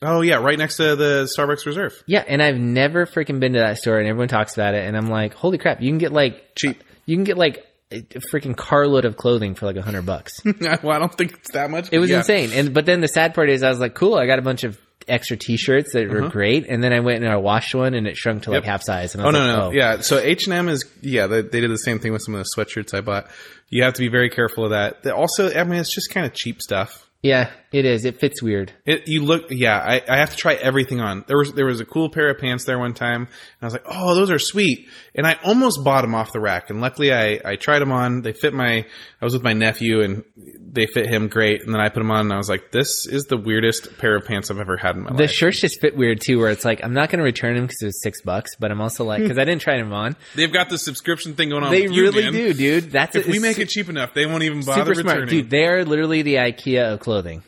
Oh yeah, right next to the Starbucks Reserve. Yeah, and I've never freaking been to that store, and everyone talks about it, and I'm like, holy crap! You can get like Cheap. You can get like a freaking carload of clothing for like a hundred bucks. well, I don't think it's that much. It was Yeah. insane. And but then the sad part is, I was like, cool. I got a bunch of extra T-shirts that were great, and then I went and I washed one, and it shrunk to like Uh-huh. Yep. half size. And I Oh was no, like, no, oh. yeah. So H and M is yeah. They, they did the same thing with some of the sweatshirts I bought. You have to be very careful of that. They also, I mean, it's just kind of cheap stuff. yeah, it is. It fits weird. It, you look, yeah. I, I have to try everything on. There was there was a cool pair of pants there one time, and I was like, oh, those are sweet. And I almost bought them off the rack, and luckily I I tried them on. They fit my. I was with my nephew, and they fit him great. And then I put them on, and I was like, this is the weirdest pair of pants I've ever had in my The life. The shirts just fit weird too, where it's like I'm not going to return them because it was six bucks, but I'm also like because I didn't try them on. They've got the subscription thing going on. They you, really man. do, dude. That's If we it's make it cheap enough, they won't even bother super smart, returning. dude. They are literally the IKEA of clothing.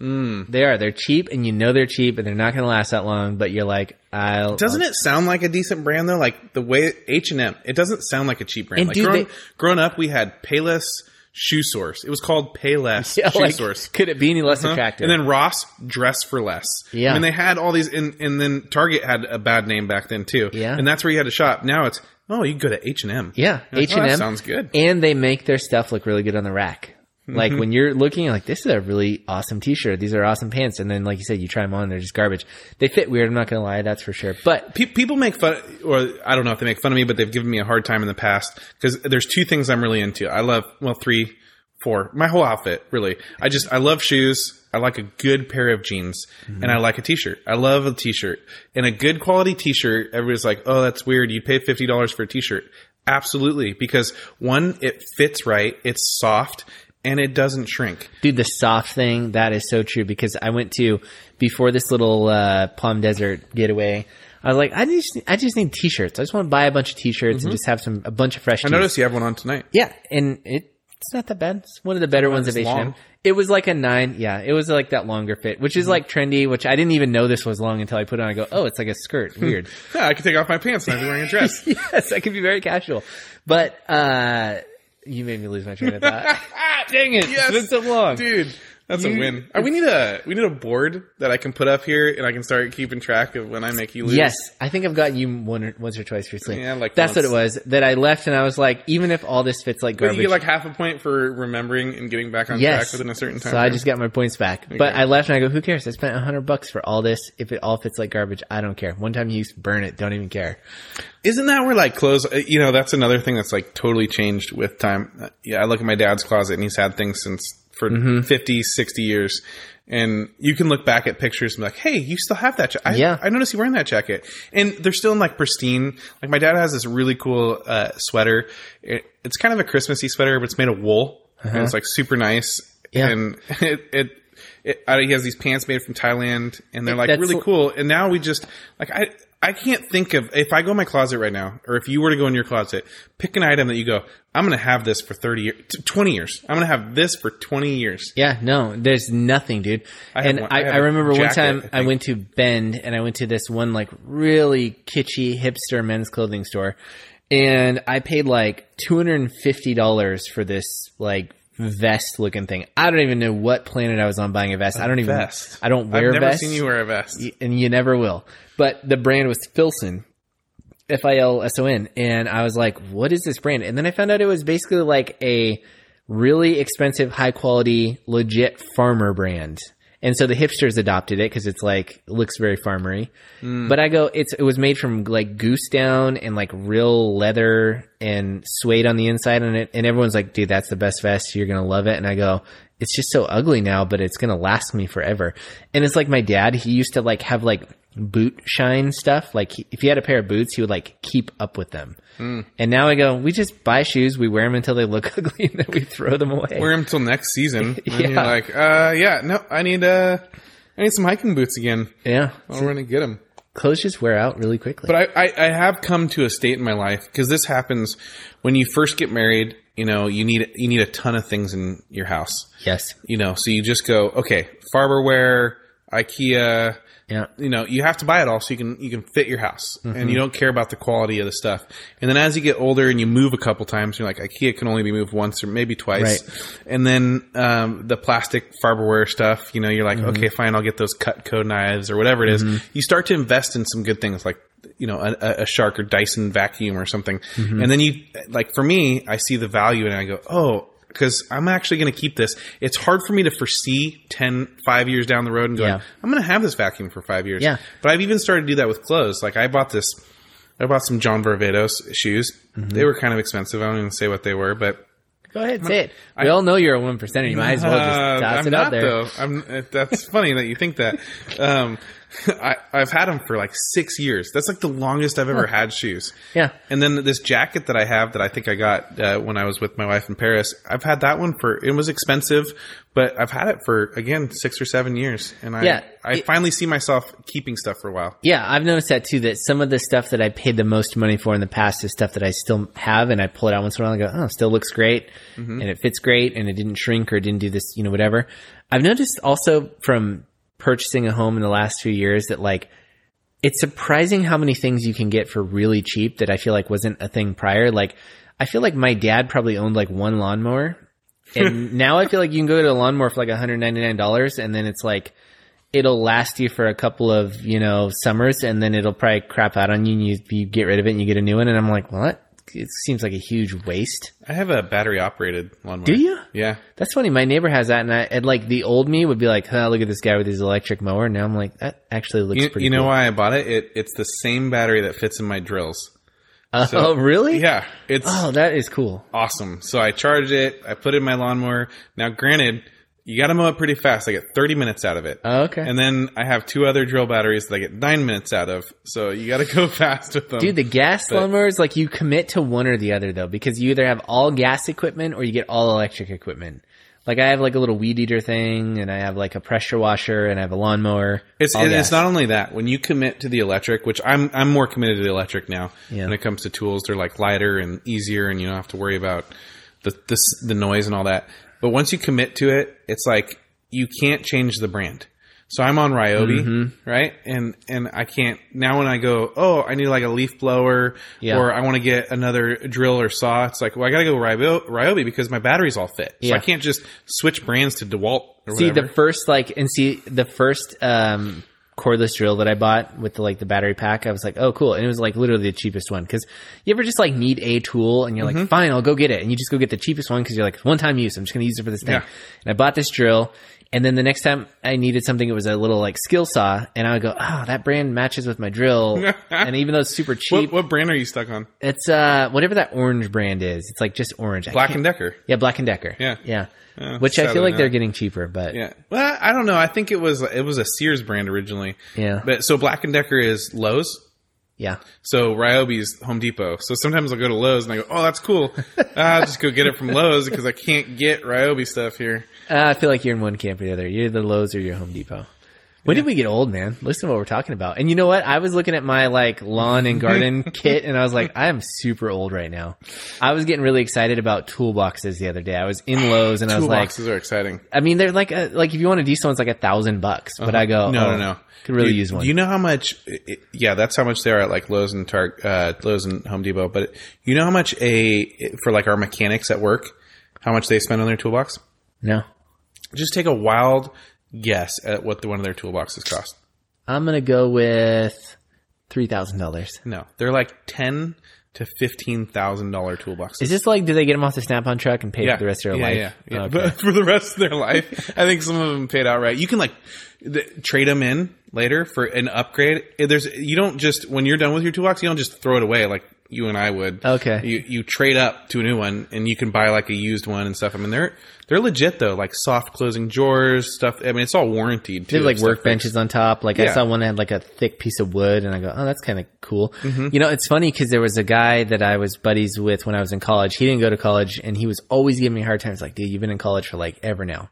Mm. They are. They're cheap, and you know they're cheap, and they're not going to last that long. But you're like, I'll. Doesn't it sound like a decent brand though? Like the way H and M, it doesn't sound like a cheap brand. And like dude, growing, they- up, we had Payless Shoe Source. It was called Payless Yeah, Shoe like, Source. Could it be any less Huh? attractive? And then Ross, Dress for Less. Yeah. I mean, they had all these, and, and then Target had a bad name back then too. Yeah. and that's where you had to shop. Now it's oh, you can go to H and M. yeah, H and M sounds good. and they make their stuff look really good on the rack. Like Mm-hmm. when you're looking, like this is a really awesome T-shirt. These are awesome pants, and then like you said, you try them on, they're just garbage. They fit weird. I'm not gonna lie, that's for sure. But Pe- people make fun, or I don't know if they make fun of me, but they've given me a hard time in the past because there's two things I'm really into. I love, well, three, four, my whole outfit, really. I just, I love shoes. I like a good pair of jeans and I like a t-shirt. I love a t-shirt and a good quality t-shirt. Everybody's like, oh, that's weird. You pay $50 for a t-shirt. Absolutely. Because one, it fits right. It's soft and it doesn't shrink. dude, the soft thing that is so true because I went to before this little uh, Palm Desert getaway. I was like, I just, I just need T-shirts. I just want to buy a bunch of T-shirts and just have some a bunch of fresh. Mm-hmm. I noticed you have one on tonight. Yeah, and it, it's not that bad. It's one of the better ones of H&M. It was like a nine. Yeah, it was like that longer fit, which Mm-hmm. is like trendy. Which I didn't even know this was long until I put it on. I go, oh, it's like a skirt. Weird. Yeah, I can take off my pants and I'd be wearing a dress. yes, I can be very casual. But uh you made me lose my train of thought. Dang it! Yes. It's been so long. dude. That's You- a win. Uh, we need a we need a board that I can put up here, and I can start keeping track of when I make you lose. Yes, I think I've gotten you one or, once or twice recently. Yeah, like that's once. what it was. That I left and I was like, even if all this fits like But garbage, you get like half a point for remembering and getting back on yes, track within a certain time. so I just got my points back. But I left and I go, who cares? I spent a hundred bucks for all this. If it all fits like garbage, I don't care. One time use, burn it. Don't even care. Isn't that where like clothes? uh, You know, that's another thing that's like totally changed with time. Uh, Yeah, I look at my dad's closet, and he's had things since for Mm-hmm. fifty, sixty 50, 60 years. And you can look back at pictures and be like, "Hey, you still have that jacket? I, Yeah. I noticed you wearing that jacket." And they're still in like pristine. Like my dad has this really cool uh, sweater. It, it's kind of a Christmassy sweater, but it's made of wool, and it's like super nice. Uh-huh. Yeah. And it, it, it uh, he has these pants made from Thailand, and they're like That's really cool. And now we just like I I can't think of if I go in my closet right now, or if you were to go in your closet, pick an item that you go, I'm going to have this for thirty years, twenty years. I'm going to have this for twenty years. Yeah, no, there's nothing, dude. I and one- I, I I, remember one time I I, went to Bend and I went to this one like really kitschy hipster men's clothing store, and I paid like two hundred and fifty dollars for this like vest looking thing. I don't even know what planet I was on buying a vest. I don't even. Vest. I don't wear vests. I've never vests, seen you wear a vest. and you never will. But the brand was Filson. F I L S O N. And I was like, what is this brand? And then I found out it was basically like a really expensive, high quality, legit farmer brand. And so the hipsters adopted it because it's like, looks very farmery. Hmm. But I go, it's, it was made from like goose down and like real leather and suede on the inside on it. And everyone's like, dude, that's the best vest. You're going to love it. And I go, it's just so ugly now, but it's gonna last me forever. And it's like my dad, he used to like have like boot shine stuff. Like he, if he had a pair of boots, he would like keep up with them. And now I go, we just buy shoes, we wear them until they look ugly, and then we throw them away. Wear them till next season. And Yeah. you're like, uh, yeah, no, I need, uh, I need some hiking boots again. yeah, I'll run and get them. clothes just wear out really quickly. But I, I, I have come to a state in my life because this happens when you first get married. You know, you need you need a ton of things in your house. yes, You know, so you just go, okay, Farberware, IKEA. yeah, You know, you have to buy it all so you can you can fit your house, Mm-hmm. and you don't care about the quality of the stuff. And then as you get older and you move a couple times, you're like, IKEA can only be moved once or maybe twice. And then um, the plastic Farberware stuff, you know, you're like, Mm-hmm. okay, fine, I'll get those Cutco knives or whatever it is. You start to invest in some good things like you know a, a Shark or Dyson vacuum or something, Mm-hmm. and then you like for me, I see the value and I go, oh. Because I'm actually going to keep this. It's hard for me to foresee 10, 5 years down the road and go, Yeah. I'm going to have this vacuum for five years. Yeah. But I've even started to do that with clothes. Like I bought this, I bought some John Varvatos shoes. They were kind of expensive. I don't even say what they were, but go ahead, say it. We all know you're a one percenter. You might as well just uh, toss I'm it not out there. though. I'm, uh, that's funny that you think that. Um, I, I've had them for like six years. That's like the longest I've ever had shoes. Yeah. And then this jacket that I have that I think I got uh, when I was with my wife in Paris, I've had that one for, it was expensive, but I've had it for, again, six or seven years. And I, Yeah, I it- finally see myself keeping stuff for a while. Yeah, I've noticed that too. That some of the stuff that I paid the most money for in the past is stuff that I still have, and I pull it out once in a while and go, "Oh, it still looks great, Mm-hmm. and it fits great, and it didn't shrink or didn't do this, you know, whatever." I've noticed also from purchasing a home in the last few years that like it's surprising how many things you can get for really cheap that I feel like wasn't a thing prior. Like, I feel like my dad probably owned like one lawnmower. And now I feel like you can go to a lawnmower for like $199 and then it's like, it'll last you for a couple of, you know, summers and then it'll probably crap out on you and you, you get rid of it and you get a new one. And I'm like, what? It seems like a huge waste. I have a battery operated lawnmower. Do you? Yeah. That's funny. My neighbor has that, and I and like the old me would be like, "Huh, look at this guy with his electric mower." Now I'm like, that actually looks You, pretty. you know cool. why I bought it? it? It's the same battery that fits in my drills. Oh, So- really? Yeah, it's Oh, that is cool. awesome. So I charge it. I put it in my lawnmower. Now, granted, you got to mow it pretty fast. I get 30 minutes out of it. Oh, okay. And then I have two other drill batteries that I get nine minutes out of. So you got to go fast with them. Dude, the gas But- lawnmowers, like you commit to one or the other though, because you either have all gas equipment or you get all electric equipment. Like I have like a little weed eater thing, and I have like a pressure washer, and I have a lawnmower. It's it's not only that. When you commit to the electric, which I'm I'm more committed to the electric now. Yeah. When it comes to tools, they're like lighter and easier, and you don't have to worry about the the the noise and all that. But once you commit to it, it's like you can't change the brand. So I'm on Ryobi, Mm-hmm. right? And and I can't now when I go, oh, I need like a leaf blower, Yeah. or I want to get another drill or saw. It's like, well, I got to go Ryobi, Ryobi because my batteries all fit. So Yeah. I can't just switch brands to Dewalt or see the first like and see the first um cordless drill that I bought with the like the battery pack. I was like, oh cool, and it was like literally the cheapest one because you ever just like need a tool and you're Mm-hmm. like, fine, I'll go get it, and you just go get the cheapest one because you're like one time use. I'm just gonna use it for this thing. Yeah. And I bought this drill. And then the next time I needed something, it was a little like skill saw, and I would go, "Oh, that brand matches with my drill." and even though it's super cheap, what, what brand are you stuck on? it's uh whatever that orange brand is. It's like just orange. Black and Decker. yeah, Black and Decker. Yeah. yeah. Yeah, Which I feel like they're getting cheaper, but Yeah. Well, I don't know. I think it was it was a Sears brand originally. Yeah. But so Black and Decker is Lowe's. yeah. So Ryobi's Home Depot. So sometimes I'll go to Lowe's and I go, "Oh, that's cool. I'll just go get it from Lowe's because I can't get Ryobi stuff here." Uh, I feel like you're in one camp or the other. You're the Lowe's or you're Home Depot. When did we get old, man? Listen to what we're talking about. And you know what? I was looking at my like lawn and garden kit and I was like, I am super old right now. I was getting really excited about toolboxes the other day. I was in Lowe's and I was like, Toolboxes are exciting. I mean, they're like, a, like if you want a decent one, it's like a thousand bucks. But I go, no, oh, no, no. could really Do use one. Do you know how much? It, yeah, that's how much they are at like Lowe's and Tar- uh, Lowe's and Home Depot. But you know how much a for like our mechanics at work, how much they spend on their toolbox? no, Just take a wild guess at what the, one of their toolboxes cost. I'm gonna go with three thousand dollars. No, they're like ten to fifteen thousand dollar toolboxes. Is this like, do they get them off the Snap-on truck and pay yeah, for the rest of their yeah, life? Yeah, yeah. Okay. But for the rest of their life, I think some of them paid outright. You can like th- trade them in later for an upgrade. There's you don't just when you're done with your toolbox, you don't just throw it away like you and I would. Okay. You you trade up to a new one and you can buy like a used one and stuff. I mean they're they're legit though, like soft closing drawers, stuff. I mean it's all warranted They too. have like workbenches on top. Like I saw one that had like a thick piece of wood, and I go, "Oh, that's kind of cool." Mm-hmm. You know, it's funny because there was a guy that I was buddies with when I was in college. He didn't go to college, and he was always giving me a hard time. He's like, "Dude, you've been in college for like ever now."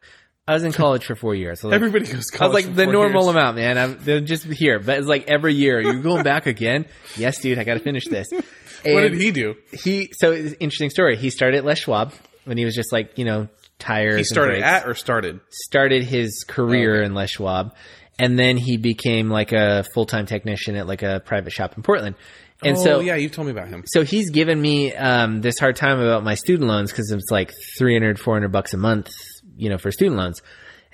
I was in college for four years. Like, Everybody goes. I was college like the normal years. amount, man. I'm they're just here, but it's like every year. You're going back again? Yes, dude. I got to finish this. What did he do? He so interesting story. He started at Les Schwab when he was just like you know tires. He started at or started? started his career Okay. in Les Schwab, and then he became like a full time technician at like a private shop in Portland. And oh so, yeah, you've told me about him. so he's given me um, this hard time about my student loans because it's like 300, 400 bucks a month, you know, for student loans.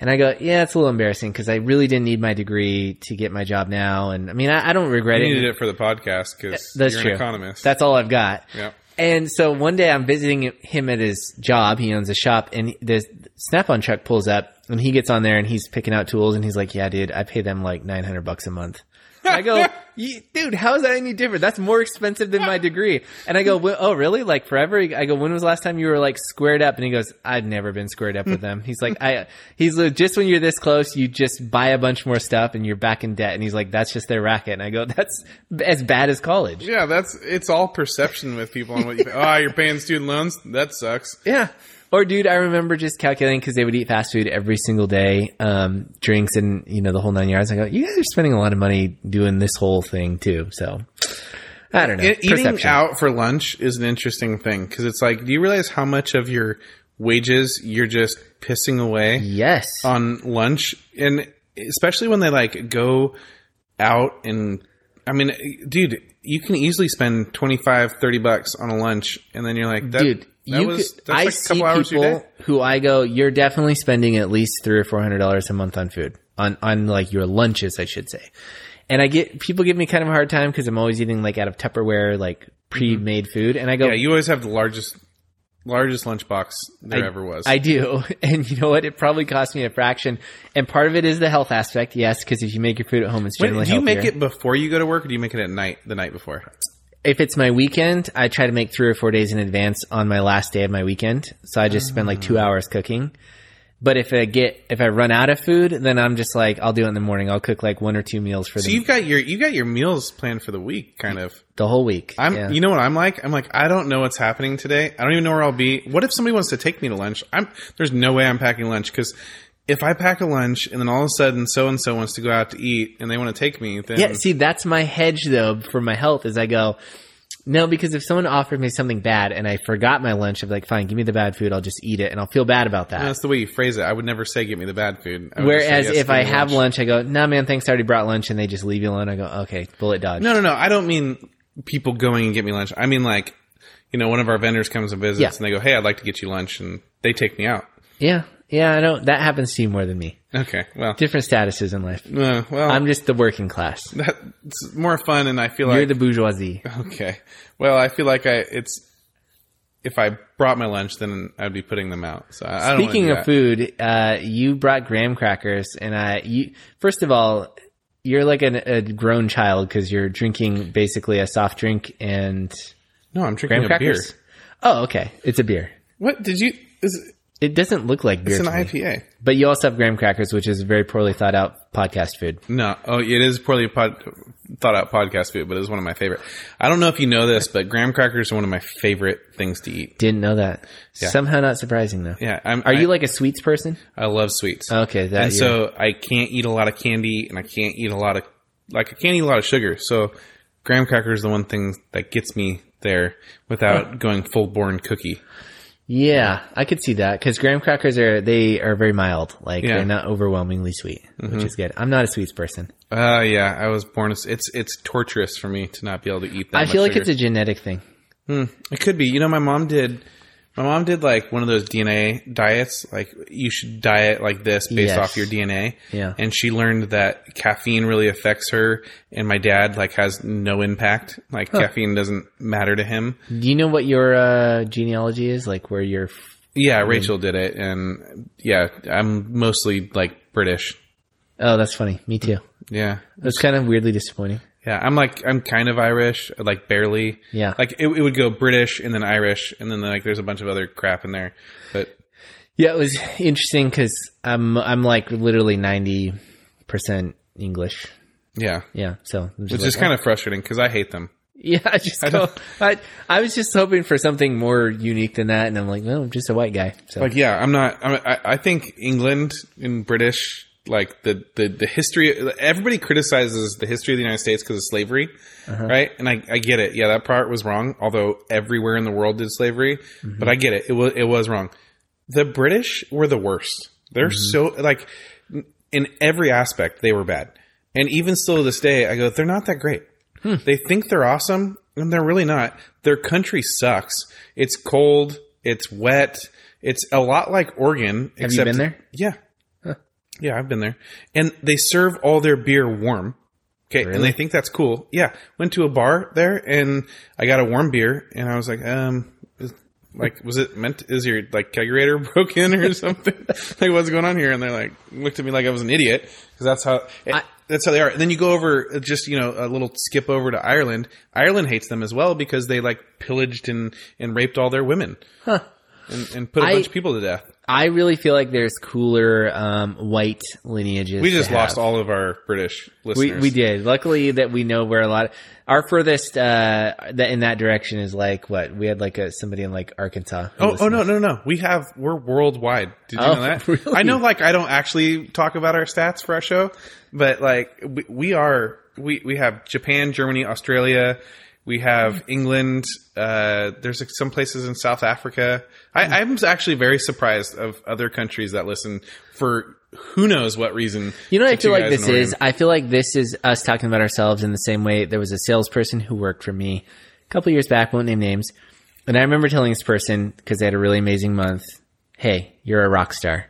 And I go, yeah, it's a little embarrassing because I really didn't need my degree to get my job now. And I mean, I, I don't regret You it. You needed it for the podcast because That's you're true. an economist. That's all I've got. yeah. And so one day I'm visiting him at his job. He owns a shop and the Snap-on truck pulls up and he gets on there and he's picking out tools and he's like, yeah, dude, I pay them like 900 bucks a month. And I go, "You- dude, how is that any different? That's more expensive than my degree. And I go, oh, really? Like forever? I go, when was the last time you were like squared up? And he goes, I've never been squared up with them. He's like, I, he's like, just when you're this close, you just buy a bunch more stuff and you're back in debt. And he's like, that's just their racket. And I go, that's as bad as college. Yeah, that's it's all perception with people on what you. oh, you're paying student loans. That sucks. Yeah. Or dude, I remember just calculating because they would eat fast food every single day, um, drinks and you know the whole nine yards. I go, you guys are spending a lot of money doing this whole thing too. So I don't know. Eating Perception. out for lunch is an interesting thing because it's like, do you realize how much of your wages you're just pissing away Yes. on lunch? And especially when they like go out and, I mean, dude, you can easily spend 25, 30 bucks on a lunch and then you're like, that, Dude, that you was, could, I like a see hours people who I go, you're definitely spending at least three or four hundred dollars a month on food on on like your lunches, I should say. And I get people give me kind of a hard time because I'm always eating like out of Tupperware, like pre-made food, and I go, Mm-hmm. Yeah, you always have the largest, largest lunchbox there I- ever was. I do. And you know what? It probably cost me a fraction. And part of it is the health aspect, yes, because if you make your food at home, it's generally do you make it before you go to work, or do you make it at night, the night before? If it's my weekend, I try to make three or four days in advance on my last day of my weekend. So I just spend like Ah. two hours cooking. But if I get, if I run out of food, then I'm just like, I'll do it in the morning. I'll cook like one or two meals for the So the, you've got your you got your meals planned for the week, kind of. the whole week. I'm, Yeah. you know what I'm like? I'm like, I don't know what's happening today. I don't even know where I'll be. What if somebody wants to take me to lunch? I'm, there's no way I'm packing lunch because if I pack a lunch and then all of a sudden so and so wants to go out to eat and they want to take me, then Yeah, see, that's my hedge though for my health is I go, no, because if someone offered me something bad and I forgot my lunch, I'm like, fine, give me the bad food. I'll just eat it and I'll feel bad about that. that's the way you phrase it. I would never say, "Give me the bad food." I would just say, Whereas "Yes, if give I me have lunch, I go, nah, man, thanks, I already brought lunch, and they just leave you alone. I go, okay, bullet dodge. no, no, no. I don't mean people going and get me lunch. I mean like, you know, one of our vendors comes and visits Yeah. and they go, "Hey, I'd like to get you lunch," and they take me out. Yeah, yeah, I don't. That happens to you more than me. Okay, well, Different statuses in life. uh, well, I'm just the working class. that's more fun, and I feel like You're the bourgeoisie. Okay. Well, I feel like I it's if I brought my lunch, then I'd be putting them out. So I, I don't. Speaking wanna of food, uh, you brought graham crackers, and I, you first of all, you're like an, a grown child because you're drinking basically a soft drink and no, I'm drinking graham a beer. crackers. Oh, okay, it's a beer. What did you? Is It doesn't look like beer, it's an. IPA? but you also have graham crackers, which is very poorly thought out podcast food. No. Oh, it is poorly pod, thought out podcast food, but it's one of my favorite. I don't know if you know this, but graham crackers are one of my favorite things to eat. Didn't know that. Somehow not surprising though. Yeah. I'm, Are I, you like a sweets person? I love sweets. Okay, that and so I can't eat a lot of candy, and I can't eat a lot of like I can't eat a lot of sugar. So graham cracker is the one thing that gets me there without oh. going full born cookie. Yeah, I could see that because graham crackers are they are very mild. Like Yeah. they're not overwhelmingly sweet, which is good. I'm not a sweets person. Uh yeah, I was born. It's it's, it's torturous for me to not be able to eat that. I much feel like sugar. it's a genetic thing. It could be. You know, my mom did. My mom did like one of those DNA diets. Like you should diet like this based Yes. off your DNA. Yeah. And she learned that caffeine really affects her, and my dad like has no impact. Like caffeine doesn't matter to him. Do you know what your uh, genealogy is? Like where you're? f- Yeah, Rachel did it, and yeah, I'm mostly like British. Oh, that's funny. Me too. Yeah, That's kind of weirdly disappointing. Yeah, I'm like I'm kind of Irish, like barely. Yeah. Like it, it would go British and then Irish and then like there's a bunch of other crap in there. But Yeah, it was interesting because I'm I'm like literally ninety percent English. yeah, Yeah, so which like, is kind of oh. frustrating because I hate them. yeah. I just I, don't- I I was just hoping for something more unique than that, and I'm like, no, I'm just a white guy. So Like yeah, I'm not. I'm, I I think England and British like the the the history. Everybody criticizes the history of the United States because of slavery, uh-huh. right? And I I get it. Yeah, that part was wrong. Although everywhere in the world did slavery, mm-hmm. but I get it. It was it was wrong. The British were the worst. They're mm-hmm. so like in every aspect they were bad. And even still to this day, I go, they're not that great. Hmm. They think they're awesome, and they're really not. Their country sucks. It's cold. It's wet. It's a lot like Oregon. Have you been there? Yeah. Yeah, I've been there. And they serve all their beer warm. Okay, and they think that's cool. Yeah, went to a bar there and I got a warm beer and I was like, um, like, was it meant? Is your like kegerator broken or something? like, what's going on here? And they're like, looked at me like I was an idiot because that's how I- that's how they are. And then you go over uh, just you know a little skip over to Ireland. Ireland hates them as well because they like pillaged and and raped all their women. Huh. And, and put a I- bunch of people to death. I really feel like there's cooler um, white lineages. We just lost all of our British We listeners. we did. Luckily that we know where a lot. Of, our furthest uh, that in that direction is like what we had like a somebody in like Arkansas. Oh, oh no, no, no. We have we're worldwide. Did you Oh, know that? really? I know like I don't actually talk about our stats for our show, but like we, we are we we have Japan, Germany, Australia, we have England, uh there's some places in South Africa. I, I'm actually very surprised of other countries that listen for who knows what reason. You know what I feel like this is? I feel like this is us talking about ourselves in the same way there was a salesperson who worked for me a couple years back, won't name names. And I remember telling this person, because they had a really amazing month, hey, you're a rock star.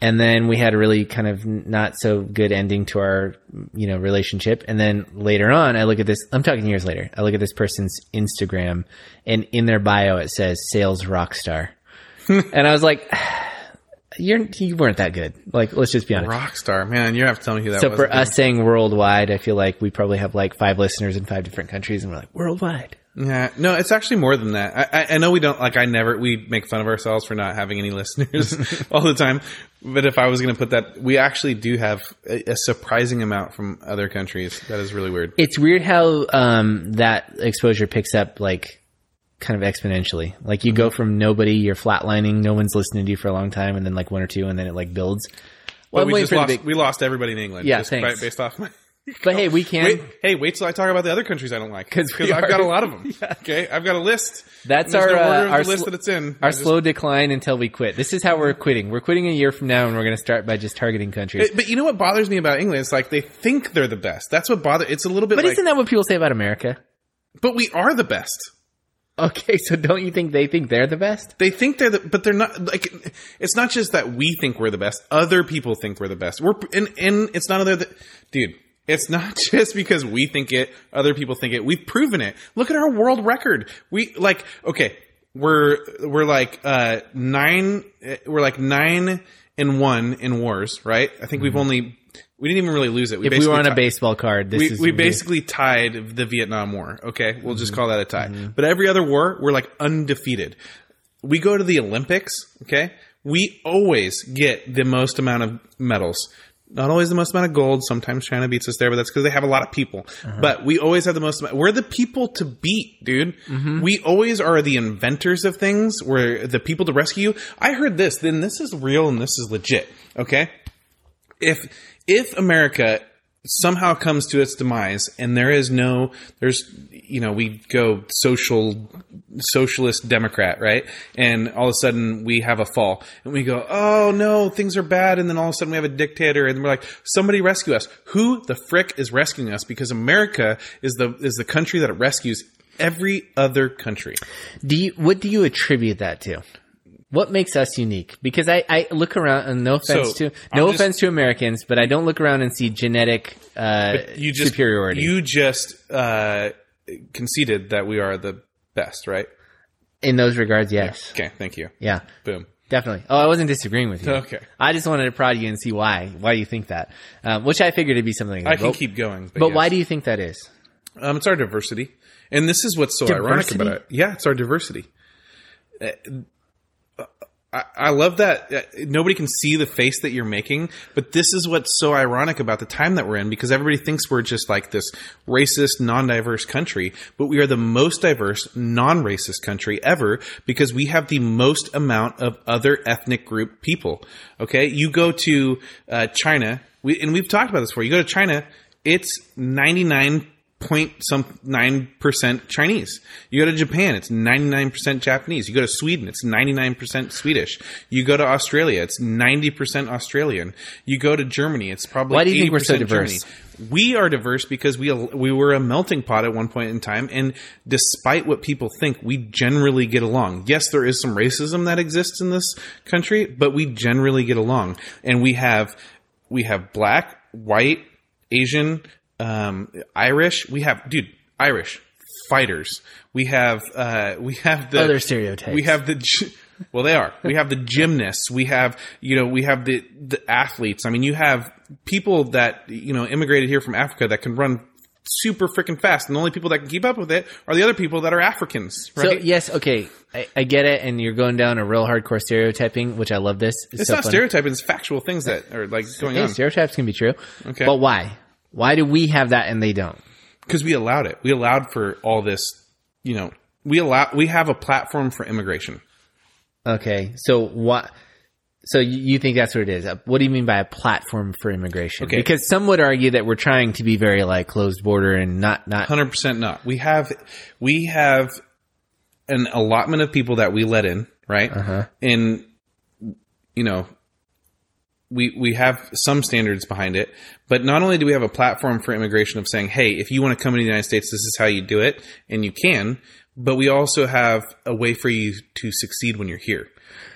And then we had a really kind of not so good ending to our, you know, relationship. And then later on, I look at this, I'm talking years later, I look at this person's Instagram and in their bio it says sales rock star. and I was like, you're, you weren't that good. Like, let's just be honest. Rockstar, man, you have to tell me who that So was. for us saying worldwide, I feel like we probably have like five listeners in five different countries, and we're like worldwide. Yeah, no, it's actually more than that. I, I, I know we don't like. I never we make fun of ourselves for not having any listeners all the time. But if I was going to put that, we actually do have a, a surprising amount from other countries. That is really weird. It's weird how um, that exposure picks up like kind of exponentially. Like you go from nobody, you're flatlining, no one's listening to you for a long time, and then like one or two, and then it like builds. Well, But we just lost. big- we lost everybody in England. Yeah, just thanks. by- based off my. But hey, we can. Wait, hey, wait till I talk about the other countries I don't like because I've are- got a lot of them. Okay, I've got a list. That's our no uh, our list sl- that it's in. our just- slow decline until we quit. This is how we're quitting. We're quitting a year from now, and we're going to start by just targeting countries. But, but you know what bothers me about England? It's like they think they're the best. That's what bothers. It's a little bit but like, isn't that what people say about America? but we are the best. Okay, so don't you think they think they're the best? They think they're the, but they're not. Like, it's not just that we think we're the best. Other people think we're the best. We're and and it's not other, that, dude. It's not just because we think it. Other people think it. We've proven it. Look at our world record. We like okay. We're we're like uh nine. uh, We're like nine and one in wars, right? I think we've only we didn't even really lose it. Mm-hmm. If we were on a baseball card, this we, is we basically tied the Vietnam War. Okay, we'll Mm-hmm. just call that a tie. But every other war, we're like undefeated. We go to the Olympics. Okay, we always get the most amount of medals. Not always the most amount of gold. Sometimes China beats us there, but that's because they have a lot of people. Uh-huh. But we always have the most. amount- We're the people to beat, dude. Mm-hmm. We always are the inventors of things. We're the people to rescue. I heard this. Then this is real and this is legit. Okay if if America somehow comes to its demise and there is no there's you know we go social socialist democrat right? And all of a sudden we have a fall. And we go oh no things are bad. And then all of a sudden we have a dictator. And we're like somebody rescue us. Who the frick is rescuing us? Because america is the is the country that rescues every other country. Do you, what do you attribute that to? What makes us unique? Because I, I look around, and no offense So, to no just- offense to Americans, but I don't look around and see genetic uh, you just superiority. you just uh conceded that we are the best right In those regards, yes. okay thank you Yeah. boom definitely. Oh, I wasn't disagreeing with you. Okay. I just wanted to prod you and see why why you think that, um, which I figured it'd be something. Like I can but, keep going, but, But yes. why do you think that is? Um, it's our diversity, and this is what's so ironic about it. Yeah, it's our diversity. Uh, I, love that uh, nobody can see the face that you're making, but this is what's so ironic about the time that we're in because everybody thinks we're just like this racist, non-diverse country, but we are the most diverse, non-racist country ever because we have the most amount of other ethnic group people. Okay, you go to uh, China, we, and we've talked about this before. You go to China, it's 99 point some nine percent Chinese. You go to Japan, it's ninety nine percent Japanese. You go to Sweden, it's ninety nine percent Swedish. You go to Australia, it's ninety percent Australian. You go to Germany, it's probably Why do you think we're so 80% diverse? Germany. We are diverse because we we were a melting pot at one point in time, and despite what people think, we generally get along. Yes, there is some racism that exists in this country, but we generally get along, and we have we have black, white, Asian, um, Irish. We have, dude, Irish fighters. We have, uh, we have the Other stereotypes. We have the, well, they are. We have the gymnasts. We have, you know, we have the the athletes. I mean, you have people that you know immigrated here from Africa that can run super freaking fast, and the only people that can keep up with it are the other people that are Africans, So right? yes, okay, I, I get it, and you're going down a real hardcore stereotyping, which I love. This it's so not stereotyping; it's factual things that are like going Hey, on stereotypes can be true. Okay. but why? Why do we have that and they don't? because we allowed it. We allowed for all this. You know, we allow. We have a platform for immigration. Okay, so what? So you think that's what it is? Uh, What do you mean by a platform for immigration? Okay. Because some would argue that we're trying to be very like closed border and not not. Hundred percent not. We have we have an allotment of people that we let in, right? Uh-huh. And you know, we we have some standards behind it, but not only do we have a platform for immigration of saying, "Hey, if you want to come into the United States, this is how you do it," and you can, but we also have a way for you to succeed when you're here.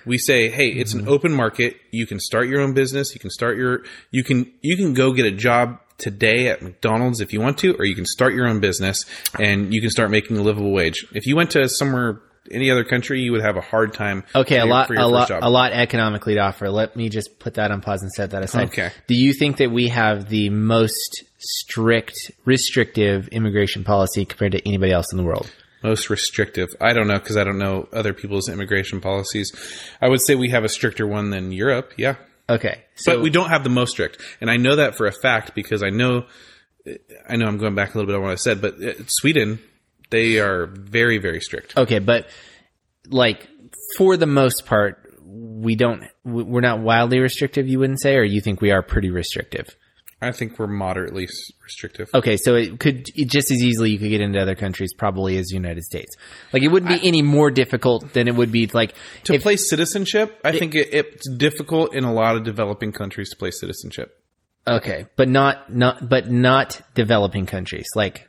We say, "Hey, it's an mm-hmm. open market. You can start your own business. You can start your you can you can go get a job today at McDonald's if you want to, or you can start your own business and you can start making a livable wage. If you went to somewhere any other country, you would have a hard time. Okay, a lot, a lot, job. a lot economically to offer. Let me just put that on pause and set that aside. Okay. Do you think that we have the most strict, restrictive immigration policy compared to anybody else in the world? Most restrictive. I don't know because I don't know other people's immigration policies. I would say we have a stricter one than Europe. Yeah. Okay, so but we don't have the most strict, and I know that for a fact because I know, I know I'm going back a little bit on what I said, but uh, Sweden, they are very, very strict. Okay, but like for the most part, we don't. we- We're not wildly restrictive. You wouldn't say, or you think we are pretty restrictive? I think we're moderately restrictive. Okay, so it could it just as easily you could get into other countries probably as the United States. Like it wouldn't be any more difficult than it would be like To if, play citizenship, I think it, it's difficult in a lot of developing countries to play citizenship. okay, but not not but not developing countries like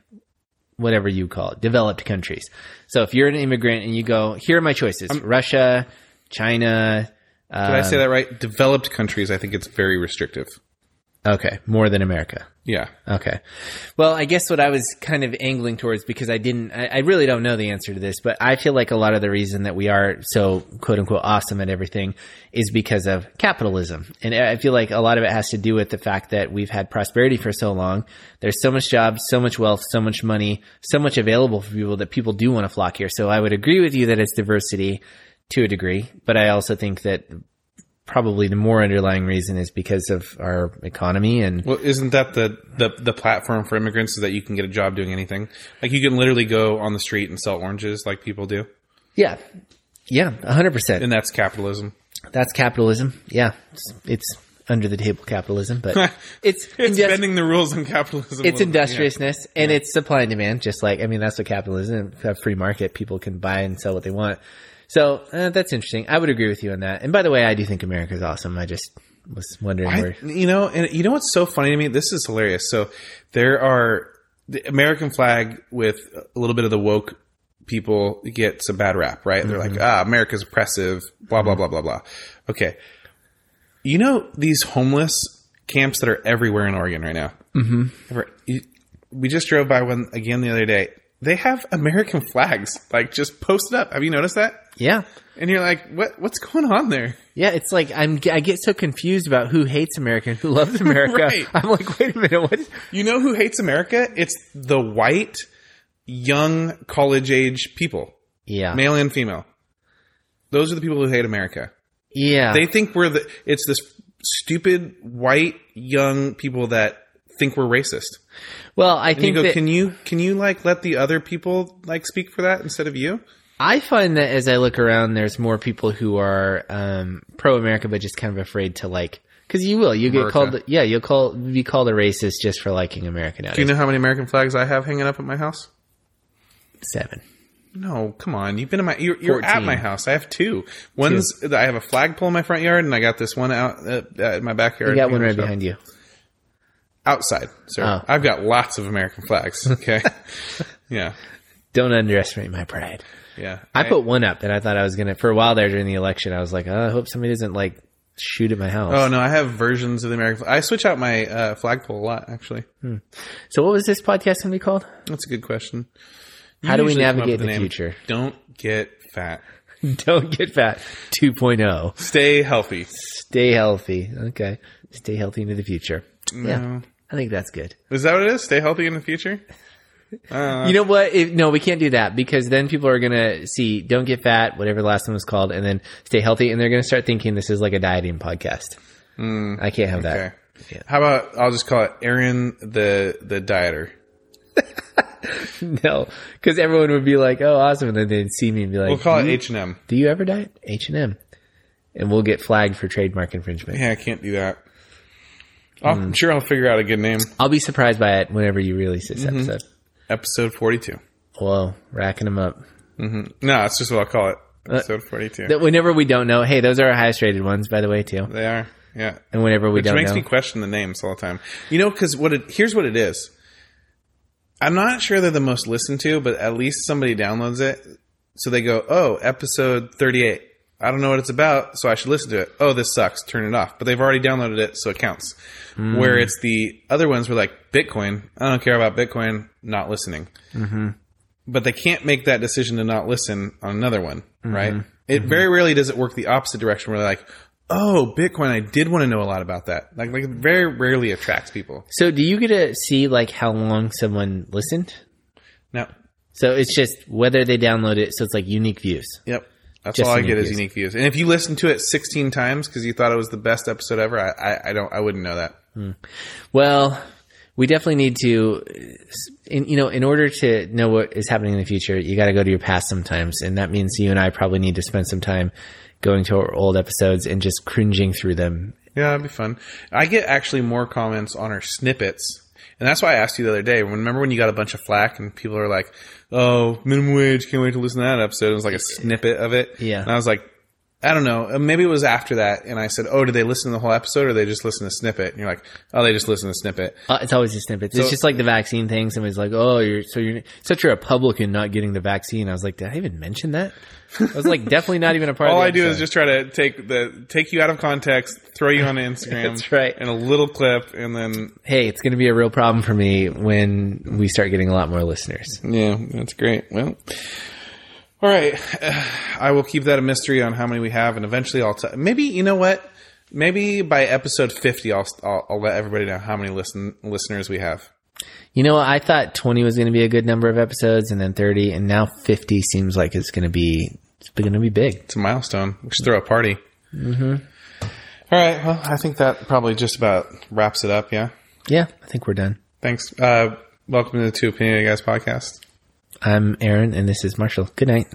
whatever you call it, developed countries. So if you're an immigrant and you go, here are my choices: Russia, China. Did I Um, say that right? Developed countries, I think it's very restrictive. Okay, more than America. Yeah. Okay. Well, I guess what I was kind of angling towards because I didn't, I, I really don't know the answer to this, but I feel like a lot of the reason that we are so quote unquote awesome at everything is because of capitalism. And I feel like a lot of it has to do with the fact that we've had prosperity for so long. There's so much jobs, so much wealth, so much money, so much available for people that people do want to flock here. So I would agree with you that it's diversity to a degree, but I also think that probably the more underlying reason is because of our economy and Well, isn't that the, the the platform for immigrants is that you can get a job doing anything? Like you can literally go on the street and sell oranges like people do, Yeah. Yeah, 100%. and that's capitalism. That's capitalism. Yeah. It's, it's under the table capitalism, but it's It's bending the rules on capitalism. it's little bit, yeah. industriousness and it's supply and demand just like I mean that's what capitalism a free market people can buy and sell what they want. So, uh, that's interesting. I would agree with you on that. And by the way, I do think America is awesome. I just was wondering I, where you know, and you know what's so funny to me? This is hilarious. So there are the American flag with a little bit of the woke people gets a bad rap, right? They're like, ah, America's oppressive, blah blah blah blah blah. Okay, you know these homeless camps that are everywhere in Oregon right now. Mm-hmm. We just drove by one again the other day. they have American flags like just posted up. Have you noticed that? Yeah. And you're like, what? What's going on there? Yeah, it's like I'm. I get so confused about who hates America and who loves America. Right. I'm like, wait a minute, what? You know who hates America? It's the white, young, college age people, Yeah, male and female. Those are the people who hate America. yeah. They think we're the. It's this stupid white young people that think we're racist. well, I And you think go, that can you can you like let the other people like speak for that instead of you? I find that as I look around, there's more people who are um, pro America, but just kind of afraid to like. Because you will, you get America. called. Yeah, you'll call be called a racist just for liking America nowadays. Do you know how many American flags I have hanging up at my house? Seven. No, come on. You've been in my. You're, you're at my house. I have two. One's I have a flagpole in my front yard, and I got this one out uh, uh, in my backyard. You got one right up. behind you. outside, sir. Oh. I've got lots of American flags. Okay. yeah. Don't underestimate my pride. Yeah. I put one up that I thought I was gonna for a while there during the election. I was like, oh, I hope somebody doesn't like shoot at my house. Oh no, I have versions of the American. flag. I switch out my uh, flagpole a lot. Actually, So what was this podcast gonna be called? that's a good question. You How do we usually come up navigate a the future? Don't get fat. Don't get fat 2.0. Stay healthy. Stay healthy. Okay. Stay healthy into the future. Yeah. I think that's good. Is that what it is? Stay healthy in the future. Uh, You know what? If, no, we can't do that because then people are going to see don't get fat, whatever the last one was called, and then stay healthy, and they're going to start thinking this is like a dieting podcast. I can't have that. okay. How about I'll just call it Aaron the the dieter. No, because everyone would be like, "Oh, awesome!" and then they'd see me and be like, We'll call it H and M. do you ever diet H and M?" And we'll get flagged for trademark infringement. Yeah, I can't do that. Hmm. I'm sure I'll figure out a good name. I'll be surprised by it whenever you release this Mm-hmm. episode. Episode 42. Whoa, racking them up. Mm-hmm. No, that's just what I'll call it. Uh, episode 42. That whenever we don't know, hey, those are our highest rated ones, by the way, too. They are. Yeah. And whenever we Which don't makes know, me question the names all the time. You know, because what it here's what it is. I'm not sure they're the most listened to, but at least somebody downloads it, so they go, "Oh, episode 38. I don't know what it's about, so I should listen to it. Oh, this sucks. Turn it off." But they've already downloaded it, so it counts. Hmm. Where it's the other ones were like Bitcoin. I don't care about Bitcoin. Not listening. Mm-hmm. But they can't make that decision to not listen on another one, Mm-hmm. right? It very rarely does it work the opposite direction, where they're like, "Oh, Bitcoin. I did want to know a lot about that." Like, like it very rarely attracts people. So, do you get to see like how long someone listened? No. So it's just whether they download it. So it's like unique views. Yep. That's Just all I get is unique views. And if you listen to it 16 times because you thought it was the best episode ever, I, I, I don't, I wouldn't know that. Hmm. Well, we definitely need to, in, you know, in order to know what is happening in the future, you got to go to your past sometimes, and that means you and I probably need to spend some time going to our old episodes and just cringing through them. Yeah, that'd be fun. I get actually more comments on our snippets. And that's why I asked you the other day. Remember when you got a bunch of flack and people are like, "Oh, minimum wage! Can't wait to listen to that episode." It was like a snippet of it. Yeah. And I was like, I don't know. uh, Maybe it was after that. And I said, "Oh, did they listen to the whole episode, or they just listen to snippet?" And you're like, "Oh, they just listen to snippet." Uh, it's always just snippets. it's just like the vaccine thing. Somebody's like, "Oh, you're so you're such a Republican not getting the vaccine." I was like, "Did I even mention that?" I was like, "Definitely not even a part." All the I do is just try to take the take you out of context, throw you on Instagram. That's right. And a little clip, and then hey, it's going to be a real problem for me when we start getting a lot more listeners. yeah, that's great. Well, all right, I will keep that a mystery on how many we have, and eventually I'll t- maybe you know what. Maybe by episode fifty, I'll, I'll I'll let everybody know how many listen listeners we have. You know, I thought 20 was going to be a good number of episodes and then 30 and now 50 seems like it's going to be it's going to be big. It's a milestone. We should throw a party. Mm-hmm. right. Well, I think that probably just about wraps it up. Yeah. Yeah, I think we're done. Thanks. Uh, welcome to the Two Opinionated Guys podcast. I'm Aaron and this is Marshall. Good night.